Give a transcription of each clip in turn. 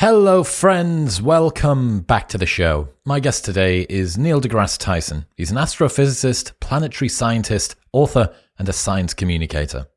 Hello, friends. Welcome back to the show. My guest today is Neil deGrasse Tyson. He's an astrophysicist, planetary scientist, author, and a science communicator.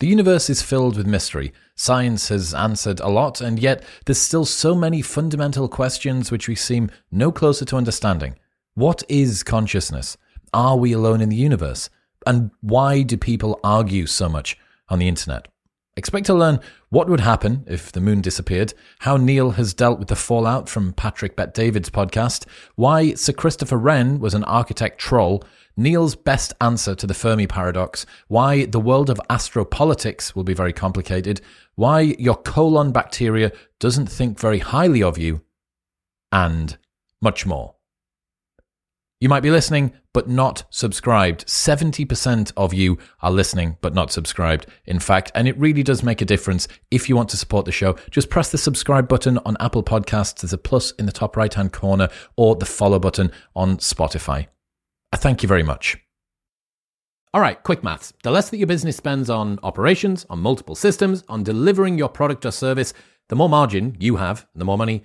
The universe is filled with mystery. Science has answered a lot, and yet there's still so many fundamental questions which we seem no closer to understanding. What is consciousness? Are we alone in the universe? And why do people argue so much on the internet? Expect to learn what would happen if the moon disappeared, how Neil has dealt with the fallout from Patrick Bet David's podcast, why Sir Christopher Wren was an architect troll, Neil's best answer to the Fermi paradox, why the world of astropolitics will be very complicated, why your colon bacteria doesn't think very highly of you, and much more. You might be listening, but not subscribed. 70% of you are listening, but not subscribed, in fact. And it really does make a difference if you want to support the show. Just press the subscribe button on Apple Podcasts. There's a plus in the top right hand corner, or the follow button on Spotify. Thank you very much. All right, quick maths. The less that your business spends on operations, on multiple systems, on delivering your product or service, the more margin you have, the more money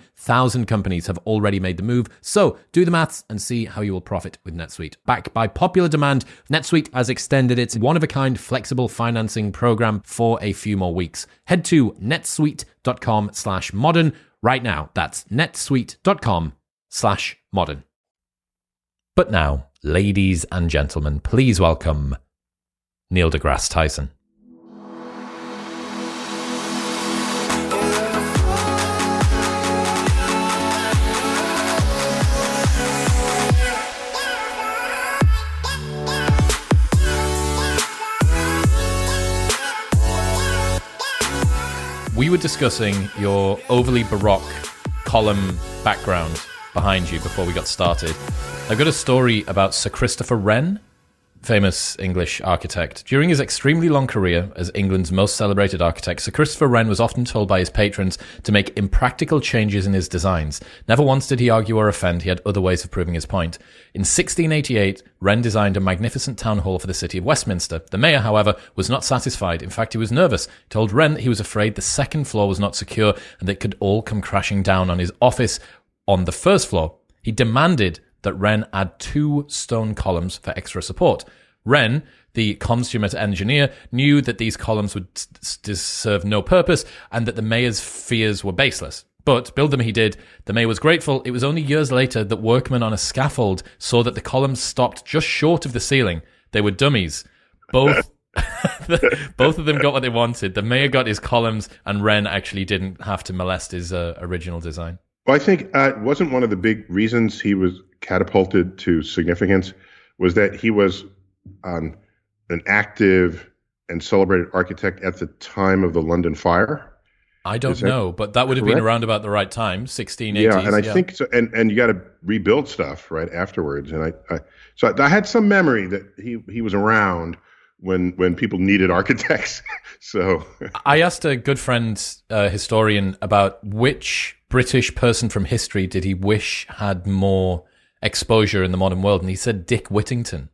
37,000 companies have already made the move, so do the maths and see how you will profit with NetSuite. Backed by popular demand, NetSuite has extended its one of a kind flexible financing program for a few more weeks. Head to netsuite.com slash modern right now. That's netsuite.com slash modern. But now, ladies and gentlemen, please welcome Neil deGrasse Tyson. We were discussing your overly baroque column background behind you before we got started. I've got a story about Sir Christopher Wren, famous English architect. During his extremely long career as England's most celebrated architect, Sir Christopher Wren was often told by his patrons to make impractical changes in his designs. Never once did he argue or offend, he had other ways of proving his point. In 1688, Wren designed a magnificent town hall for the city of Westminster. The mayor, however, was not satisfied. In fact, he was nervous. He told Wren that he was afraid the second floor was not secure and that it could all come crashing down on his office on the first floor. He demanded that Wren add two stone columns for extra support. Wren, the consummate engineer, knew that these columns would s- serve no purpose and that the mayor's fears were baseless. But build them he did. The mayor was grateful. It was only years later that workmen on a scaffold saw that the columns stopped just short of the ceiling. They were dummies. Both both of them got what they wanted. The mayor got his columns, and Wren actually didn't have to molest his uh, original design. Well, I think uh, wasn't one of the big reasons he was catapulted to significance was that he was um, an active and celebrated architect at the time of the London fire. I don't know, but that would have been around about the right time, 1680s. Yeah, and I think so. And and you got to rebuild stuff right afterwards. And I, I so I, I had some memory that he he was around when when people needed architects. so I asked a good friend, uh, historian, about which British person from history did he wish had more exposure in the modern world, and he said Dick Whittington.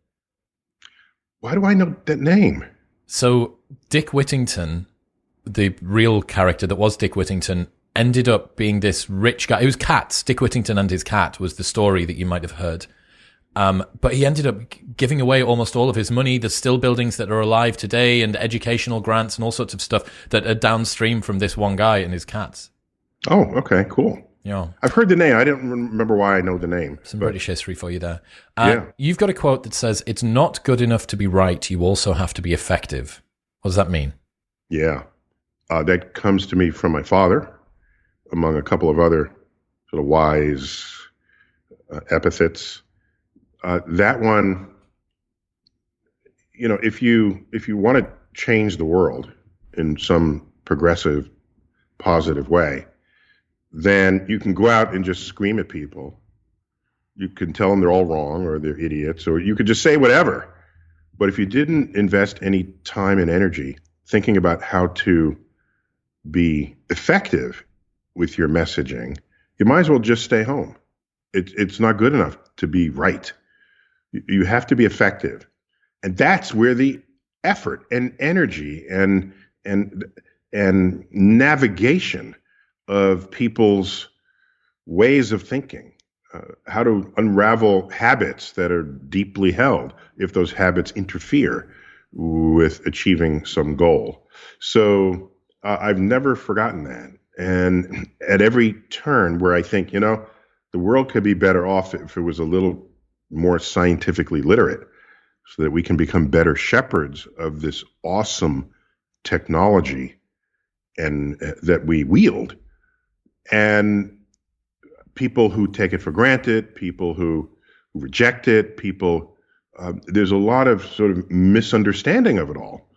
why do I know that name? So Dick Whittington, the real character that was Dick Whittington, ended up being this rich guy. It was cats. Dick Whittington and his cat was the story that you might have heard. Um, but he ended up giving away almost all of his money. There's still buildings that are alive today and educational grants and all sorts of stuff that are downstream from this one guy and his cats. Oh, okay, cool. Know, I've heard the name. I don't remember why I know the name. some but- British history for you there. Uh, Yeah. You've got a quote that says, It's not good enough to be right. You also have to be effective. What does that mean? Yeah. Uh, that comes to me from my father, among a couple of other sort of wise uh, epithets. Uh, that one, you know, if you if you want to change the world in some progressive, positive way, then you can go out and just scream at people. You can tell them they're all wrong or they're idiots, or you could just say whatever. But if you didn't invest any time and energy thinking about how to be effective with your messaging, you might as well just stay home. It, it's not good enough to be right. You have to be effective. And that's where the effort and energy and and and navigation of people's ways of thinking, uh, how to unravel habits that are deeply held if those habits interfere with achieving some goal. So uh, I've never forgotten that. And at every turn where I think, you know, the world could be better off if it was a little more scientifically literate so that we can become better shepherds of this awesome technology and uh, that we wield and people who take it for granted people who, reject it people uh, there's a lot of sort of misunderstanding of it all.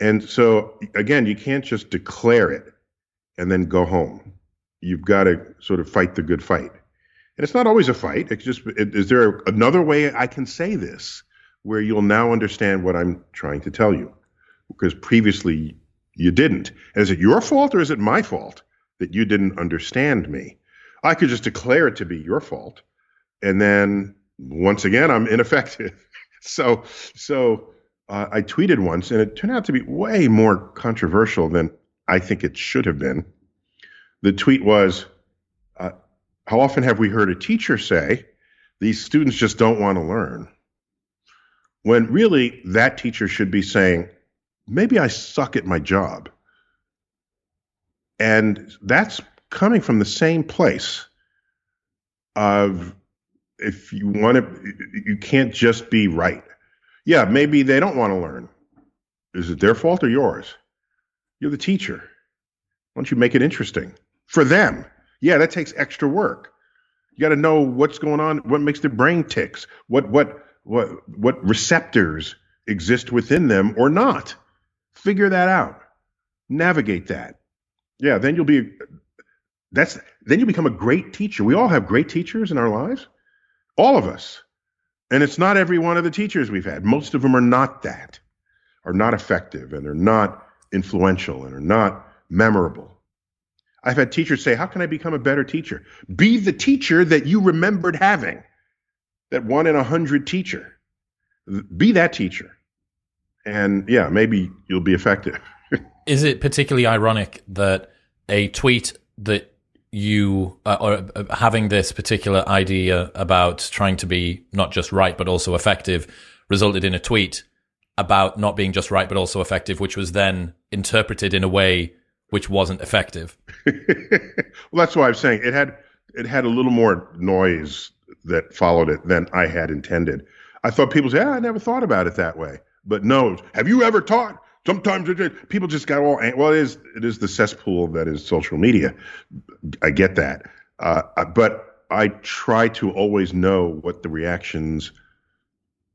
And so again you can't just declare it and then go home. You've got to sort of fight the good fight. And it's not always a fight. It's just is there another way i can say this where you'll now understand what I'm trying to tell you. Because previously you didn't. And is it your fault or is it my fault that you didn't understand me? I could just declare it to be your fault. And then once again, I'm ineffective. so, so uh, I tweeted once, and it turned out to be way more controversial than I think it should have been. The tweet was, uh, How often have we heard a teacher say, these students just don't want to learn? when really that teacher should be saying, maybe I suck at my job. And that's coming from the same place of if you want to, you can't just be right. Yeah, maybe they don't want to learn. Is it their fault or yours? You're the teacher. Why don't you make it interesting for them? Yeah, that takes extra work. You got to know what's going on, what makes their brain ticks, what what what what receptors exist within them or not. Figure that out. Navigate that. Yeah, then you'll be that's then you become a great teacher. We all have great teachers in our lives. All of us. And it's not every one of the teachers we've had. Most of them are not that, are not effective, and are not influential, and are not memorable. I've had teachers say, How can I become a better teacher? Be the teacher that you remembered having that one in a hundred teacher. Be that teacher. And yeah, maybe you'll be effective. Is it particularly ironic that a tweet that you uh, or uh, having this particular idea about trying to be not just right but also effective resulted in a tweet about not being just right but also effective, which was then interpreted in a way which wasn't effective. well, that's why I'm saying it had it had a little more noise that followed it than I had intended. I thought people say, ah, I never thought about it that way. But no, have you ever taught? Sometimes people just got all well. It is it is the cesspool that is social media. I get that, uh, but I try to always know what the reactions,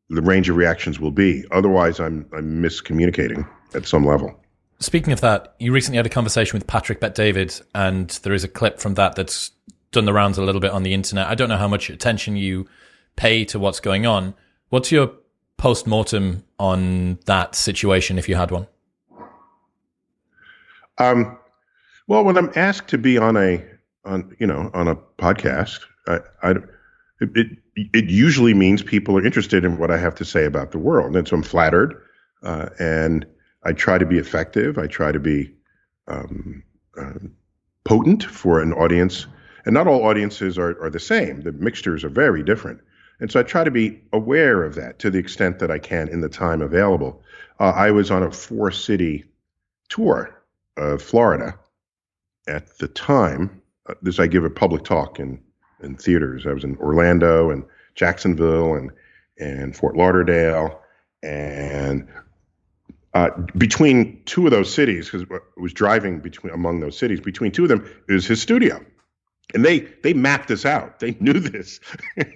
the range of reactions will be. Otherwise, I'm I'm miscommunicating at some level. Speaking of that, you recently had a conversation with Patrick Bet David, and there is a clip from that that's done the rounds a little bit on the internet. I don't know how much attention you pay to what's going on. What's your post mortem on that situation, if you had one? Um, well, when I'm asked to be on a on you know on a podcast, I, I it, it, usually means people are interested in what I have to say about the world, and so I'm flattered, uh, and I try to be effective. I try to be um, uh, potent for an audience and not all audiences are, are the same. The mixtures are very different. And so I try to be aware of that to the extent that I can in the time available. Uh, I was on a four city tour of Florida at the time. Uh, this I give a public talk in, in theaters. I was in Orlando and Jacksonville and, and Fort Lauderdale. And uh, between two of those cities, because I was driving between among those cities, between two of them is his studio. And they they mapped this out. They knew this.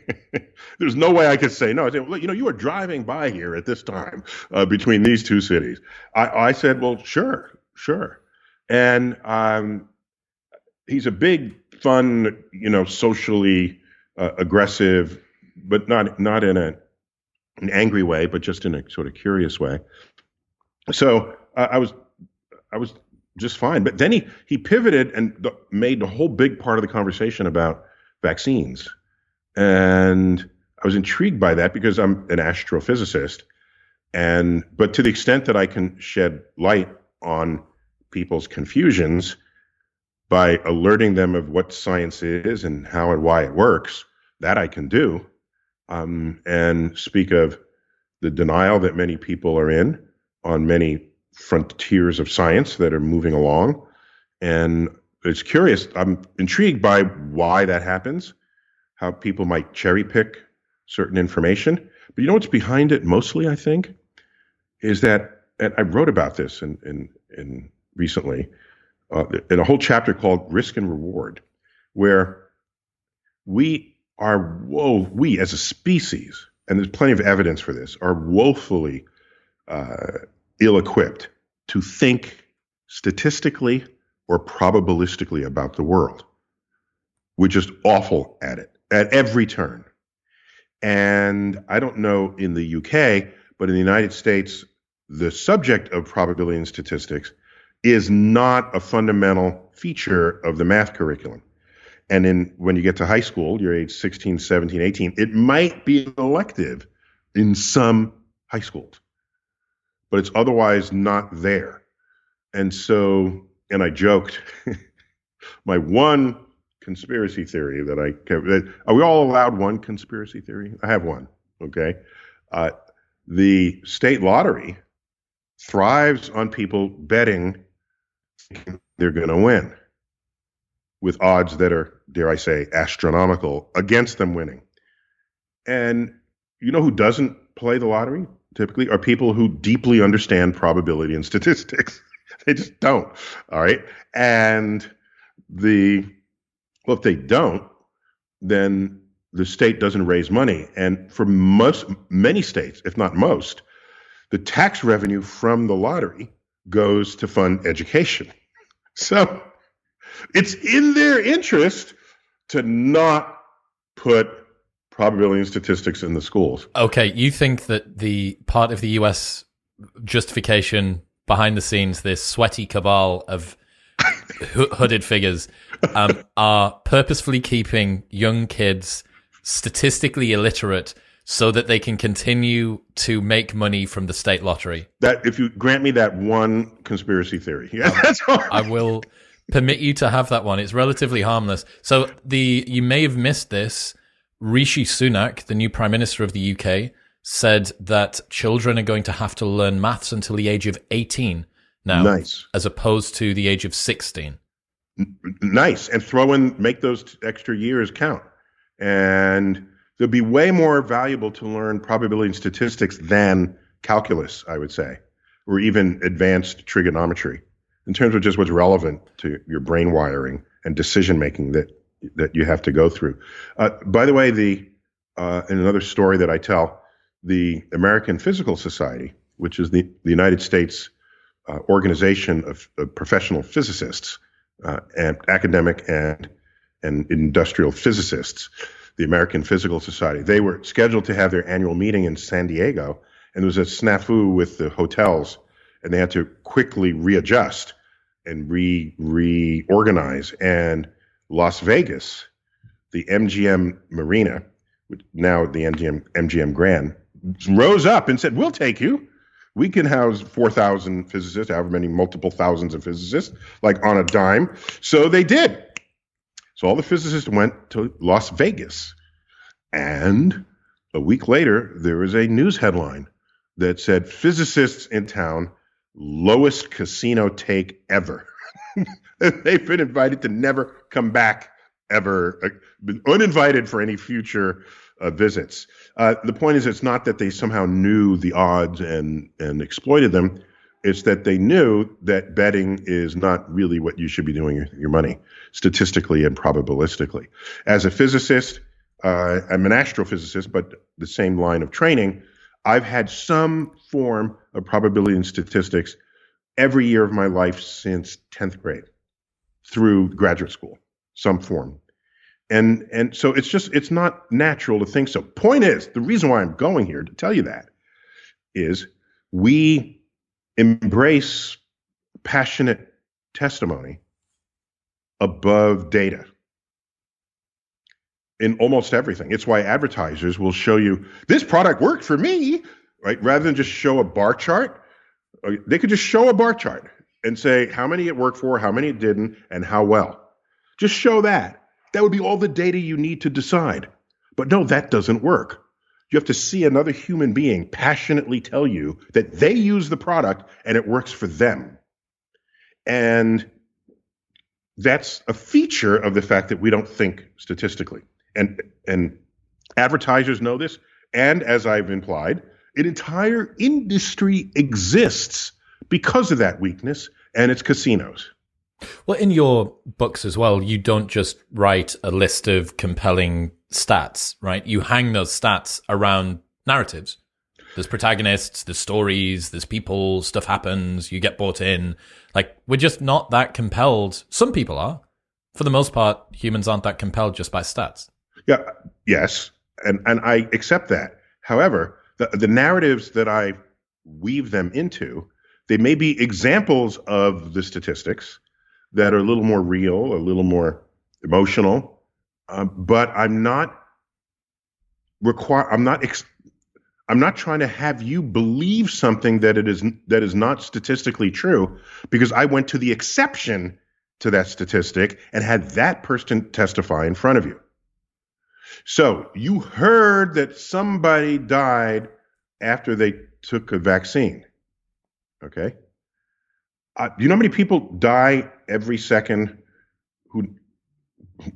There's no way I could say no. I said, well, you know, you were driving by here at this time uh, between these two cities. I, I said, well, sure, sure. And um, he's a big, fun, you know, socially uh, aggressive, but not not in a an angry way, but just in a sort of curious way. So uh, I was I was just fine. But then he he pivoted and made the whole big part of the conversation about vaccines, and I was intrigued by that because I'm an astrophysicist, and but to the extent that I can shed light on people's confusions by alerting them of what science is and how and why it works, that I can do, um, and speak of the denial that many people are in on many frontiers of science that are moving along. And it's curious. I'm intrigued by why that happens, how people might cherry pick certain information. But you know what's behind it mostly, I think, is that, and I wrote about this in, in, in recently, uh, in a whole chapter called Risk and Reward, where we are, whoa, we as a species, and there's plenty of evidence for this, are woefully uh, ill equipped to think statistically or probabilistically about the world. We're just awful at it at every turn. And I don't know in the UK, but in the United States, the subject of probability and statistics is not a fundamental feature of the math curriculum. And in when you get to high school, you're age 16, 17, 18, it might be an elective in some high schools but it's otherwise not there. And so, and I joked, my one conspiracy theory that I that, are we all allowed one conspiracy theory? I have one. Okay, uh, the state lottery thrives on people betting they're going to win with odds that are, dare I say, astronomical against them winning. And you know who doesn't play the lottery? Typically are people who deeply understand probability and statistics. they just don't. All right. And the, well, if they don't, then the state doesn't raise money. And for most, many states, if not most, the tax revenue from the lottery goes to fund education. So it's in their interest to not put probability and statistics in the schools. Okay, you think that the part of the US justification behind the scenes, this sweaty cabal of hooded figures, um, are purposefully keeping young kids statistically illiterate so that they can continue to make money from the state lottery. That if you grant me that one conspiracy theory, yeah, that's all. I will permit you to have that one. It's relatively harmless. So the you may have missed this. Rishi Sunak, the new Prime Minister of the UK, said that children are going to have to learn maths until the age of 18 now, nice. as opposed to the age of 16. Nice. And throw in, make those extra years count. And they'll be way more valuable to learn probability and statistics than calculus, I would say, or even advanced trigonometry in terms of just what's relevant to your brain wiring and decision making that that you have to go through. Uh, by the way, the uh, in another story that I tell, the American Physical Society, which is the, the United States uh, organization of, of, professional physicists uh, and academic and and industrial physicists, the American Physical Society, they were scheduled to have their annual meeting in San Diego, and there was a snafu with the hotels, and they had to quickly readjust and re reorganize and Las Vegas, the MGM Marina, now the MGM MGM Grand, rose up and said, "We'll take you. We can house four thousand physicists, however many multiple thousands of physicists, like on a dime." So they did. So all the physicists went to Las Vegas, and a week later there was a news headline that said, "Physicists in town, lowest casino take ever." they've been invited to never come back ever, uh, uninvited for any future uh, visits. Uh, the point is, it's not that they somehow knew the odds and and exploited them. It's that they knew that betting is not really what you should be doing with your money, statistically and probabilistically. As a physicist, uh, I'm an astrophysicist, but the same line of training. I've had some form of probability and statistics every year of my life since 10th grade through graduate school, some form. And and so it's just it's not natural to think so. Point is, the reason why I'm going here to tell you that is we embrace passionate testimony above data in almost everything. It's why advertisers will show you this product worked for me, right? Rather than just show a bar chart, uh, they could just show a bar chart and say how many it worked for, how many it didn't, and how well. Just show that. That would be all the data you need to decide. But no, that doesn't work. You have to see another human being passionately tell you that they use the product and it works for them. And that's a feature of the fact that we don't think statistically and and advertisers know this. And as I've implied, an entire industry exists because of that weakness, and it's casinos. Well, in your books as well, you don't just write a list of compelling stats, right? You hang those stats around narratives. There's protagonists, there's stories, there's people, stuff happens, you get bought in. Like, we're just not that compelled. Some people are. For the most part, humans aren't that compelled just by stats. Yeah, yes, and and I accept that. However, the the narratives that I weave them into, they may be examples of the statistics that are a little more real, a little more emotional, uh, but I'm not require. I'm not. Ex- I'm not trying to have you believe something that it is that is not statistically true because I went to the exception to that statistic and had that person testify in front of you. So you heard that somebody died after they took a vaccine. Okay. Uh, do you know how many people die every second who,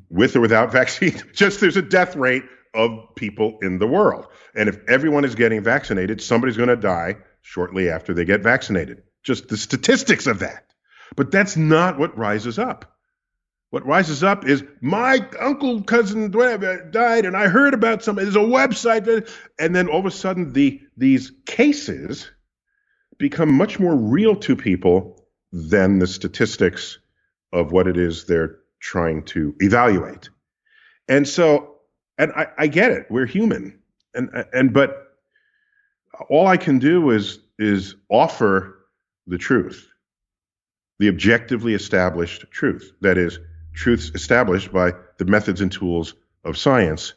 with or without vaccine? Just there's a death rate of people in the world. And if everyone is getting vaccinated, somebody's going to die shortly after they get vaccinated. Just the statistics of that. But that's not what rises up. What rises up is my uncle, cousin, whatever died, and I heard about something. There's a website, that, and then all of a sudden, the these cases become much more real to people than the statistics of what it is they're trying to evaluate. And so, and I, I get it. We're human, and and but all I can do is is offer the truth, the objectively established truth. That is truths established by the methods and tools of science,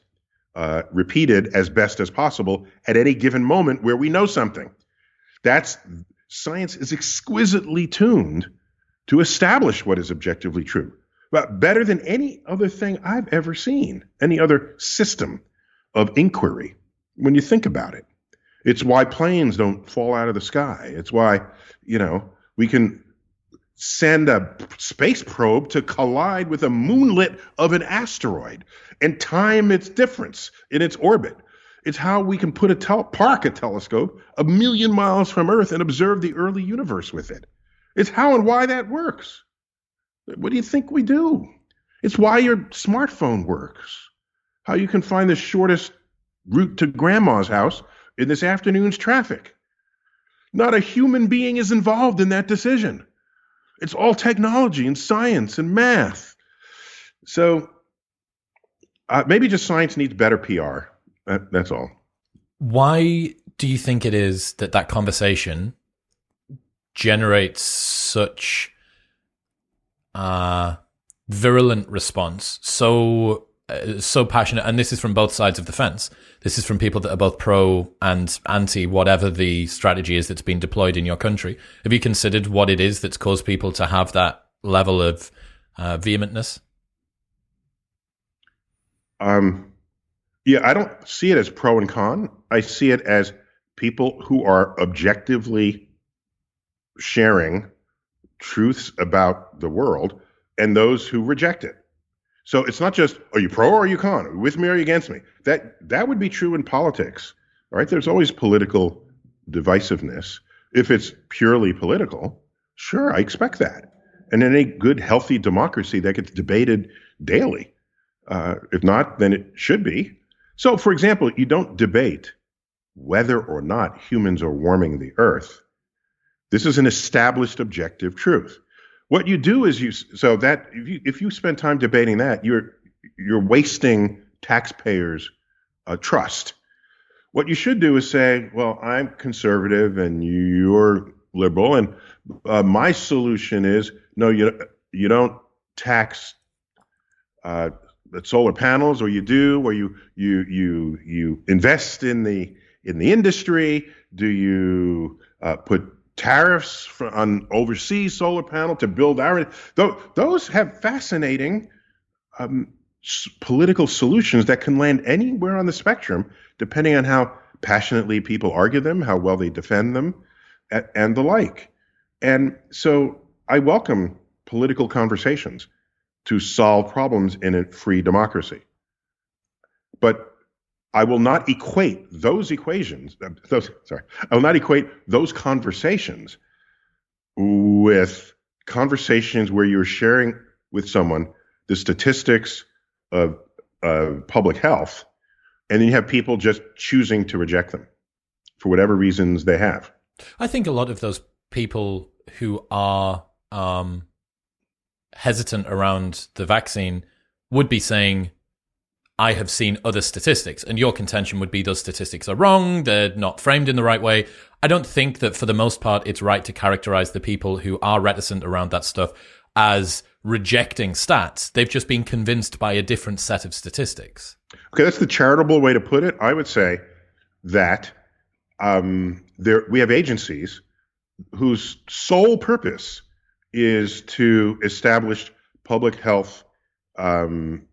uh, repeated as best as possible at any given moment where we know something. That's science is exquisitely tuned to establish what is objectively true, but better than any other thing I've ever seen, any other system of inquiry. When you think about it, it's why planes don't fall out of the sky. It's why, you know, we can send a space probe to collide with a moonlet of an asteroid and time its difference in its orbit. It's how we can put a tel- park a telescope a million miles from Earth and observe the early universe with it. It's how and why that works. What do you think we do? It's why your smartphone works. How you can find the shortest route to grandma's house in this afternoon's traffic. Not a human being is involved in that decision. It's all technology and science and math. So uh, maybe just science needs better PR. That, that's all. Why do you think it is that that conversation generates such uh, virulent response, so uh, so passionate, and this is from both sides of the fence. This is from people that are both pro and anti whatever the strategy is that's been deployed in your country. Have you considered what it is that's caused people to have that level of uh, vehementness? Um, yeah, I don't see it as pro and con. I see it as people who are objectively sharing truths about the world and those who reject it. So it's not just are you pro or are you con? Are you with me or are you against me? That that would be true in politics. Right? There's always political divisiveness. If it's purely political, sure, I expect that. And in a good, healthy democracy, that gets debated daily. Uh, if not, then it should be. So, for example, you don't debate whether or not humans are warming the earth. This is an established objective truth. What you do is you so that if you if you spend time debating that, you're you're wasting taxpayers' uh, trust. What you should do is say, well, I'm conservative and you're liberal, and uh, my solution is no, you you don't tax uh, solar panels, or you do, or you you you you invest in the in the industry. Do you uh, put tariffs for, on overseas solar panel to build our? Those have fascinating um, political solutions that can land anywhere on the spectrum, depending on how passionately people argue them, how well they defend them, and the like. And so I welcome political conversations to solve problems in a free democracy. But I will not equate those equations, uh, those, sorry, I will not equate those conversations with conversations where you're sharing with someone the statistics of uh, public health, and then you have people just choosing to reject them for whatever reasons they have. I think a lot of those people who are um, hesitant around the vaccine would be saying, I have seen other statistics, and your contention would be those statistics are wrong, they're not framed in the right way. I don't think that for the most part it's right to characterize the people who are reticent around that stuff as rejecting stats. They've just been convinced by a different set of statistics. Okay, that's the charitable way to put it. I would say that um, there we have agencies whose sole purpose is to establish public health um,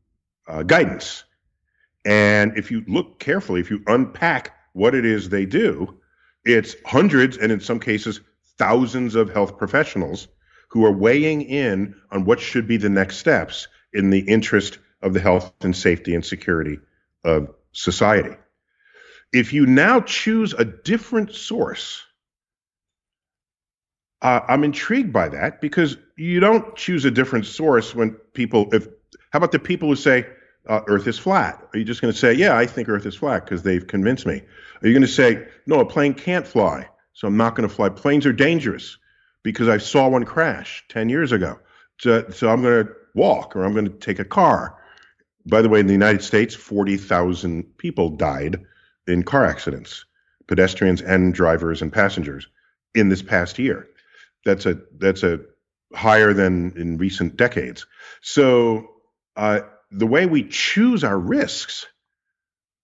uh, guidance. And if you look carefully, if you unpack what it is they do, it's hundreds and in some cases thousands of health professionals who are weighing in on what should be the next steps in the interest of the health and safety and security of society. If you now choose a different source, uh, I'm intrigued by that because you don't choose a different source when people, if, how about the people who say uh, Earth is flat? Are you just going to say, yeah, I think Earth is flat because they've convinced me? Are you going to say, no, a plane can't fly, so I'm not going to fly? Planes are dangerous because I saw one crash 10 years ago. So, so I'm going to walk or I'm going to take a car. By the way, in the United States, 40,000 people died in car accidents, pedestrians and drivers and passengers in this past year. That's a that's a higher than in recent decades. So uh, the way we choose our risks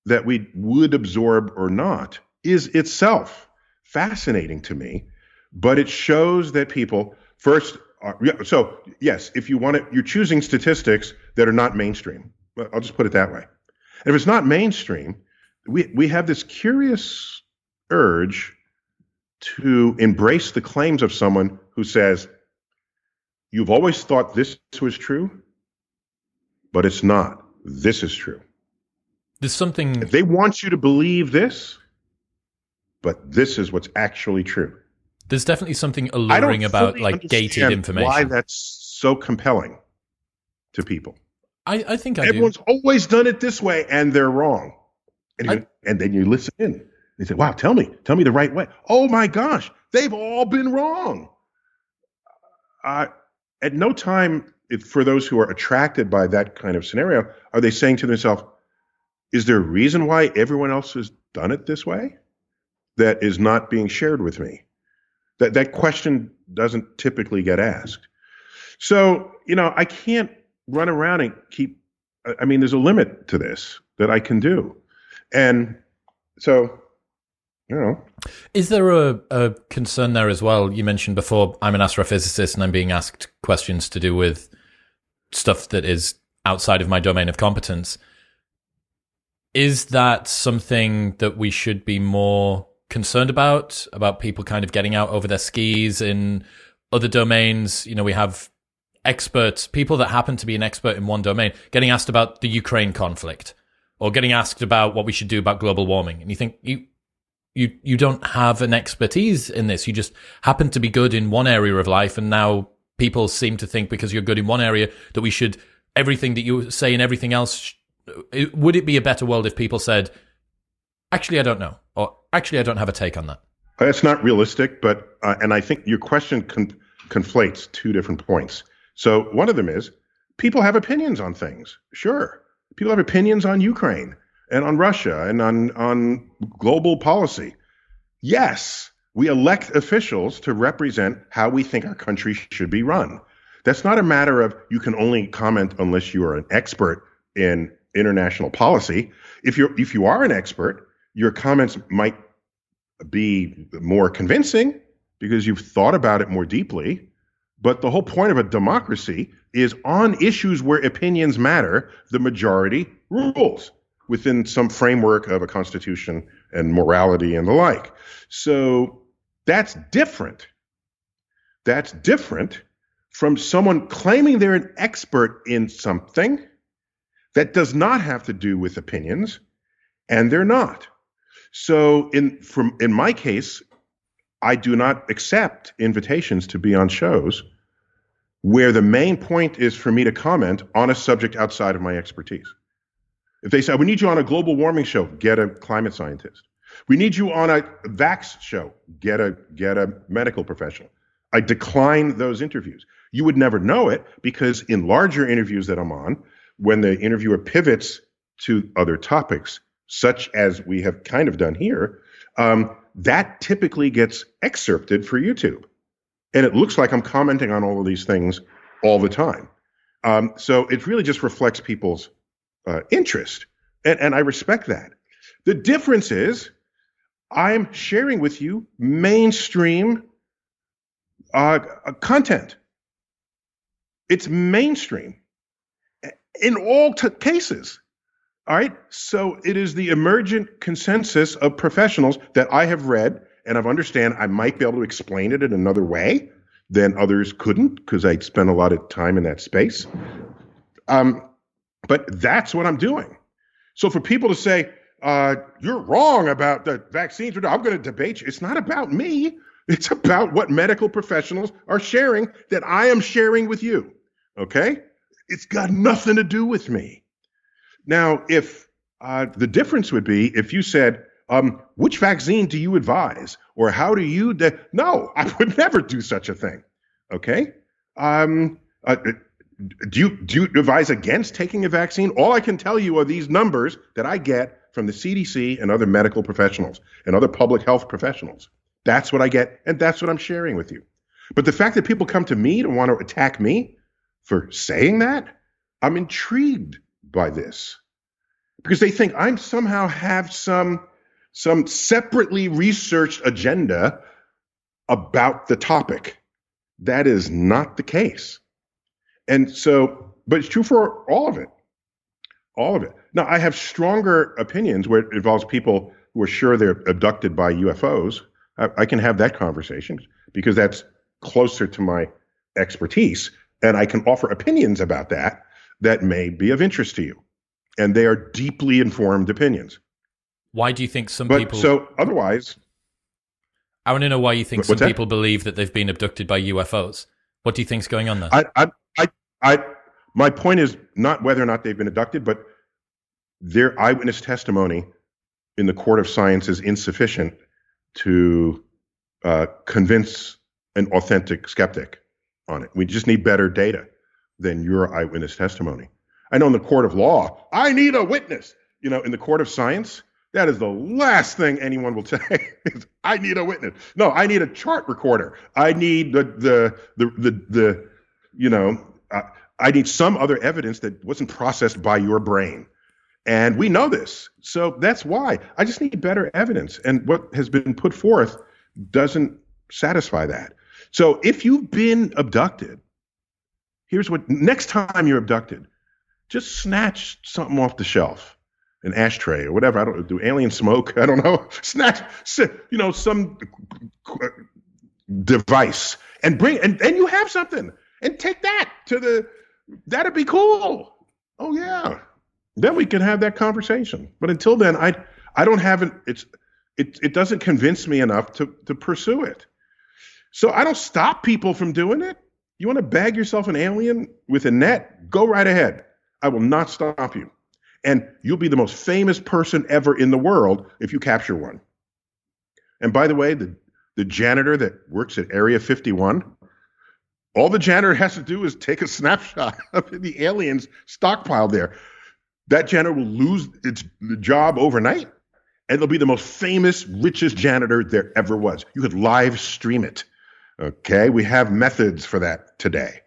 that we would absorb or not is itself fascinating to me but it shows that people first are, so yes if you want it you're choosing statistics that are not mainstream i'll just put it that way if it's not mainstream we, we have this curious urge to embrace the claims of someone who says you've always thought this was true but it's not this is true there's something if they want you to believe this but this is what's actually true there's definitely something alluring about like gated information. Why that's so compelling to people? I, I think I everyone's do. always done it this way, and they're wrong. And, I, and then you listen in. They say, "Wow, tell me, tell me the right way." Oh my gosh, they've all been wrong. Uh, at no time, if, for those who are attracted by that kind of scenario, are they saying to themselves, "Is there a reason why everyone else has done it this way that is not being shared with me?" That that question doesn't typically get asked. So, you know, I can't run around and keep I mean, there's a limit to this that I can do. And so, you know. Is there a, a concern there as well? You mentioned before I'm an astrophysicist and I'm being asked questions to do with stuff that is outside of my domain of competence. Is that something that we should be more concerned about about people kind of getting out over their skis in other domains. You know, we have experts, people that happen to be an expert in one domain, getting asked about the Ukraine conflict or getting asked about what we should do about global warming. And you think you you you don't have an expertise in this. You just happen to be good in one area of life, and now people seem to think because you're good in one area that we should everything that you say and everything else. Would it be a better world if people said, "Actually, I don't know," or "Actually, I don't have a take on that"? That's not realistic, but uh, and I think your question con- conflates two different points. So one of them is people have opinions on things. Sure, people have opinions on Ukraine and on Russia and on on global policy. Yes, we elect officials to represent how we think our country should be run. That's not a matter of you can only comment unless you are an expert in international policy. If you're if you are an expert, your comments might be more convincing because you've thought about it more deeply. But the whole point of a democracy is on issues where opinions matter, the majority rules within some framework of a constitution and morality and the like. So that's different. That's different from someone claiming they're an expert in something that does not have to do with opinions, and they're not. So in from in my case, I do not accept invitations to be on shows where the main point is for me to comment on a subject outside of my expertise. If they say, we need you on a global warming show, get a climate scientist. We need you on a vax show, get a get a medical professional. I decline those interviews. You would never know it because in larger interviews that I'm on, when the interviewer pivots to other topics, such as we have kind of done here, um, that typically gets excerpted for YouTube. And it looks like I'm commenting on all of these things all the time. Um, so it really just reflects people's uh, interest. And, and I respect that. The difference is I'm sharing with you mainstream uh, uh content. It's mainstream in all t- cases. All right. So it is the emergent consensus of professionals that I have read and I've understand I might be able to explain it in another way than others couldn't because I spent a lot of time in that space. Um, but that's what I'm doing. So for people to say, uh, you're wrong about the vaccines, I'm going to debate you. It's not about me. It's about what medical professionals are sharing that I am sharing with you. Okay? It's got nothing to do with me. Now, if uh, the difference would be if you said, um, which vaccine do you advise? Or how do you? De-? No, I would never do such a thing. Okay. Um, uh, do you do you advise against taking a vaccine? All I can tell you are these numbers that I get from the CDC and other medical professionals and other public health professionals. That's what I get, and that's what I'm sharing with you. But the fact that people come to me to want to attack me for saying that, I'm intrigued by this because they think I'm somehow have some some separately researched agenda about the topic. That is not the case. And so, but it's true for all of it. All of it. Now, I have stronger opinions where it involves people who are sure they're abducted by UFOs. I, I can have that conversation because that's closer to my expertise. And I can offer opinions about that that may be of interest to you. And they are deeply informed opinions. Why do you think some but, people. So, otherwise. I want to know why you think some people believe that they've been abducted by UFOs. What do you think's going on there? I, I, I, my point is not whether or not they've been abducted, but their eyewitness testimony in the court of science is insufficient to uh, convince an authentic skeptic on it. We just need better data than your eyewitness testimony. I know in the court of law, I need a witness. You know, in the court of science, that is the last thing anyone will say. I need a witness. No, I need a chart recorder. I need the the the the, the you know, uh, I need some other evidence that wasn't processed by your brain. And we know this. So that's why I just need better evidence. And what has been put forth doesn't satisfy that. So if you've been abducted, here's what next time you're abducted, just snatch something off the shelf, an ashtray or whatever. I don't do alien smoke. I don't know. Snatch, you know, some device and bring and, and you have something and take that to the that'd be cool. Oh yeah. Then we can have that conversation. But until then, I I don't have an it's it, it doesn't convince me enough to, to pursue it. So I don't stop people from doing it. You want to bag yourself an alien with a net? Go right ahead. I will not stop you. And you'll be the most famous person ever in the world if you capture one. And by the way, the, the janitor that works at Area 51, all the janitor has to do is take a snapshot of the aliens stockpiled there. That janitor will lose its job overnight, and they'll be the most famous, richest janitor there ever was. You could live stream it. Okay, we have methods for that today.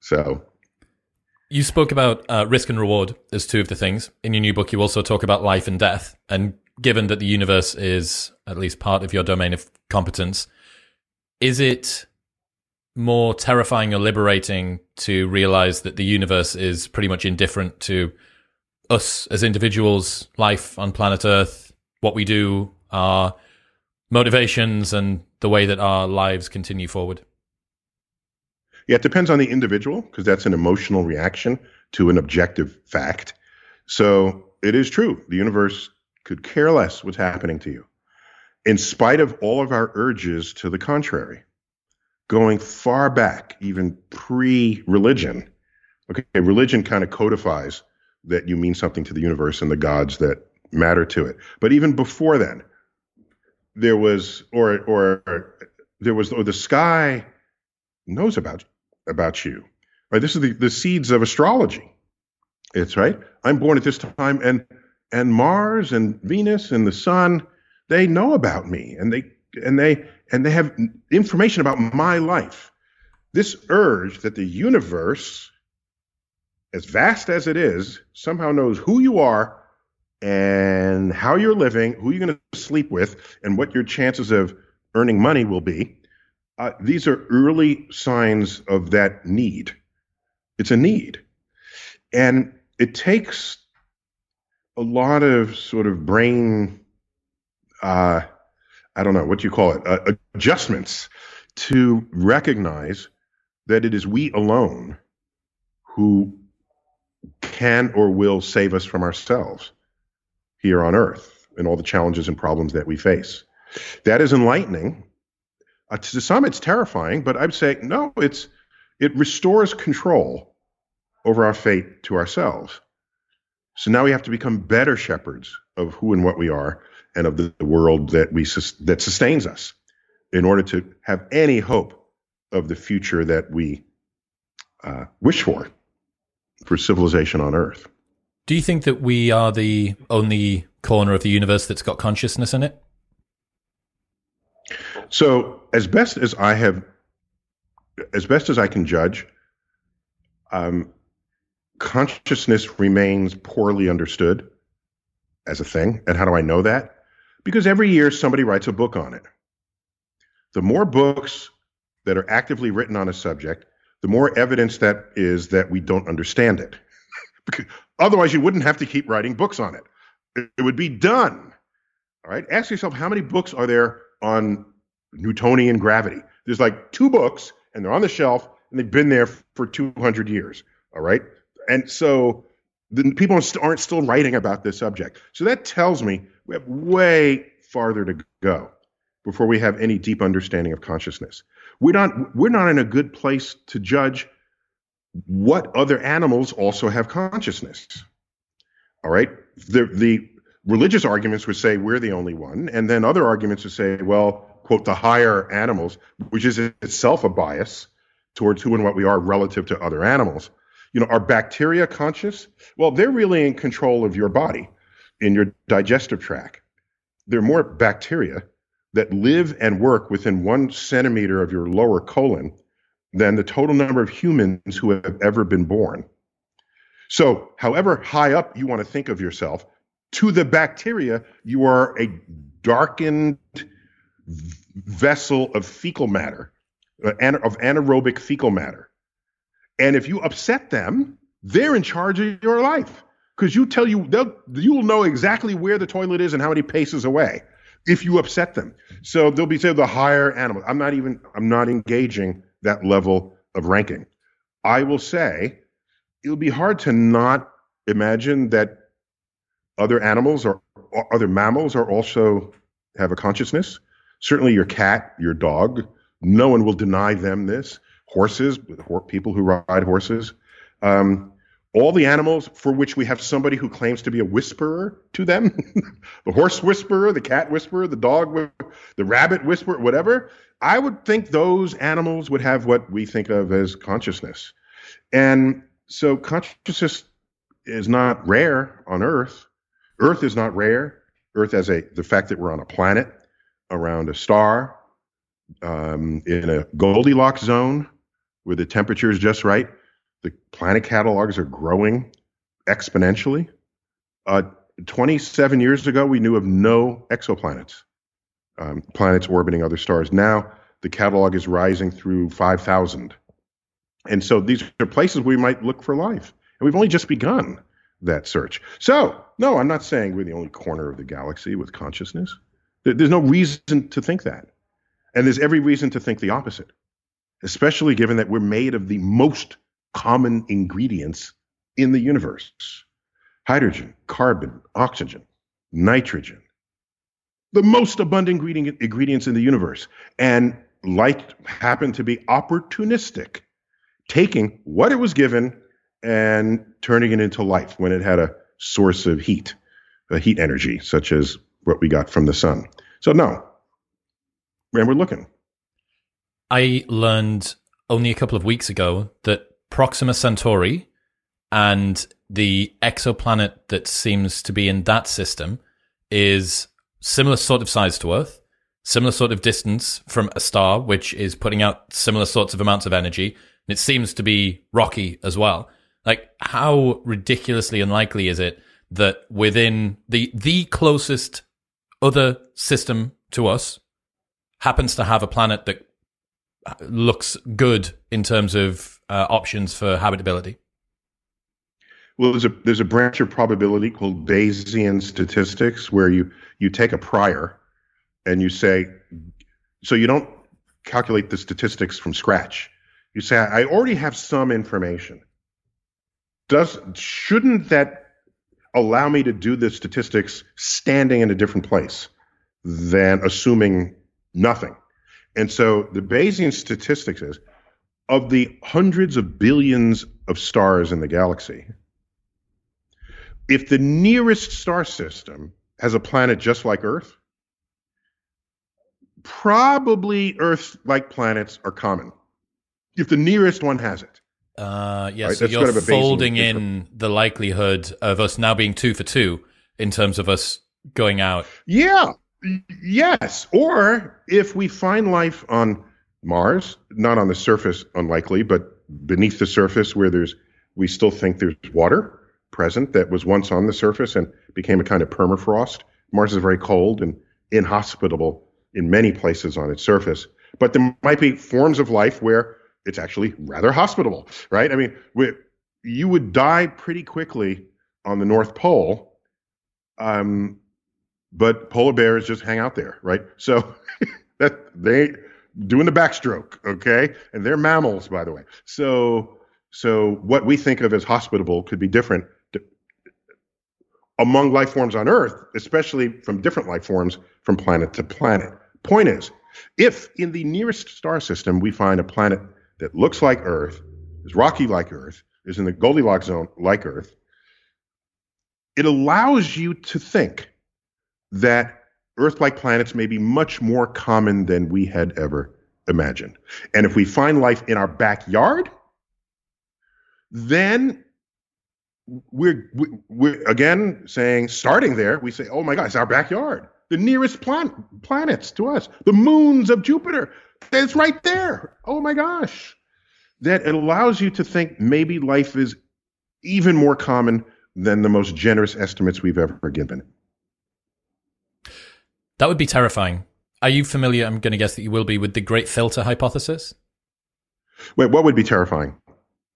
So you spoke about uh, risk and reward as two of the things. In your new book, you also talk about life and death. And given that the universe is at least part of your domain of competence, is it more terrifying or liberating to realize that the universe is pretty much indifferent to us as individuals, life on planet Earth, what we do, our motivations, and the way that our lives continue forward? Yeah, it depends on the individual because that's an emotional reaction to an objective fact. So it is true. The universe could care less what's happening to you, in spite of all of our urges to the contrary. Going far back, even pre religion, okay, religion kind of codifies that you mean something to the universe and the gods that matter to it. But even before then, there was, or, or, or there was, or the sky knows about about you. Right? This is the, the seeds of astrology. It's right. I'm born at this time, and and Mars and Venus and the Sun, they know about me, and they and they and they have information about my life. This urge that the universe, as vast as it is, somehow knows who you are and how you're living, who you're going to sleep with, and what your chances of earning money will be uh, these are early signs of that need. It's a need. And it takes a lot of sort of brain, uh, I don't know what you call it, uh, adjustments to recognize that it is we alone who can or will save us from ourselves here on earth and all the challenges and problems that we face. That is enlightening uh, to some, it's terrifying, but I'd say no. It's it restores control over our fate to ourselves. So now we have to become better shepherds of who and what we are, and of the, the world that we that sustains us, in order to have any hope of the future that we uh, wish for for civilization on Earth. Do you think that we are the only corner of the universe that's got consciousness in it? So, as best as I have, as best as I can judge, um, consciousness remains poorly understood as a thing. And how do I know that? Because every year somebody writes a book on it. The more books that are actively written on a subject, the more evidence that is that we don't understand it. otherwise, you wouldn't have to keep writing books on. It, it would be done. All right. Ask yourself how many books are there on Newtonian gravity. There's like two books, and they're on the shelf, and they've been there for 200 years. All right, and so the people aren't still writing about this subject. So that tells me we have way farther to go before we have any deep understanding of consciousness. We're not we're not in a good place to judge what other animals also have consciousness. All right, the the religious arguments would say we're the only one, and then other arguments would say, well, quote, the higher animals, which is itself a bias towards who and what we are relative to other animals. You know, are bacteria conscious? Well, they're really in control of your body in your digestive tract. There are more bacteria that live and work within one centimeter of your lower colon than the total number of humans who have ever been born. So, however high up you want to think of yourself, to the bacteria, you are a darkened, vessel of fecal matter, uh, of anaerobic fecal matter. And if you upset them, they're in charge of your life because you tell you they'll you'll know exactly where the toilet is and how many paces away if you upset them. So they'll be say the higher animal. I'm not even I'm not engaging that level of ranking. I will say it'll be hard to not imagine that other animals or, or other mammals are also have a consciousness. Certainly, your cat, your dog. No one will deny them this. Horses, people who ride horses. Um, all the animals for which we have somebody who claims to be a whisperer to them the horse whisperer, the cat whisperer, the dog, whisperer, the rabbit whisperer, whatever. I would think those animals would have what we think of as consciousness. And so consciousness is not rare on Earth. Earth is not rare. Earth as a the fact that we're on a planet around a star um, in a Goldilocks zone where the temperature is just right. The planet catalogs are growing exponentially. Uh, 27 years ago, we knew of no exoplanets, um, planets orbiting other stars. Now the catalog is rising through 5,000. And so these are places we might look for life. And we've only just begun that search. So, no, I'm not saying we're the only corner of the galaxy with consciousness. There's no reason to think that. And there's every reason to think the opposite, especially given that we're made of the most common ingredients in the universe hydrogen, carbon, oxygen, nitrogen, the most abundant ingredient, ingredients in the universe. And light happened to be opportunistic, taking what it was given and turning it into life when it had a source of heat, a heat energy, such as what we got from the sun. So, no. And we're looking. I learned only a couple of weeks ago that Proxima Centauri and the exoplanet that seems to be in that system is similar sort of size to Earth, similar sort of distance from a star, which is putting out similar sorts of amounts of energy. And it seems to be rocky as well. Like, how ridiculously unlikely is it that within the the closest other system to us happens to have a planet that looks good in terms of uh, options for habitability? Well, there's a there's a branch of probability called Bayesian statistics where you you take a prior and you say, so you don't calculate the statistics from scratch. You say, I already have some information does shouldn't that allow me to do the statistics standing in a different place than assuming nothing? And so the Bayesian statistics is of the hundreds of billions of stars in the galaxy, if the nearest star system has a planet just like Earth, probably Earth like planets are common. If the nearest one has it. Uh, yeah, right? so That's you're folding in the likelihood of us now being two for two in terms of us going out. Yeah, yes. Or if we find life on Mars, not on the surface, unlikely, but beneath the surface where there's, we still think there's water present that was once on the surface and became a kind of permafrost. Mars is very cold and inhospitable in many places on its surface. But there might be forms of life where it's actually rather hospitable, right? I mean, we, you would die pretty quickly on the North Pole, um, but polar bears just hang out there, right? So that they doing the backstroke, okay, and they're mammals, by the way. So so what we think of as hospitable could be different among life forms on Earth, especially from different life forms from planet to planet. Point is, if in the nearest star system we find a planet that looks like Earth, is rocky like Earth, is in the Goldilocks zone like Earth, it allows you to think that Earth like planets may be much more common than we had ever imagined. And if we find life in our backyard, then we're, we're again saying, starting there, we say, oh my God, it's our backyard. The nearest plan- planets to us, the moons of Jupiter, it's right there. Oh my gosh. That it allows you to think maybe life is even more common than the most generous estimates we've ever given. That would be terrifying. Are you familiar? I'm going to guess that you will be with the Great Filter hypothesis. Wait, what would be terrifying?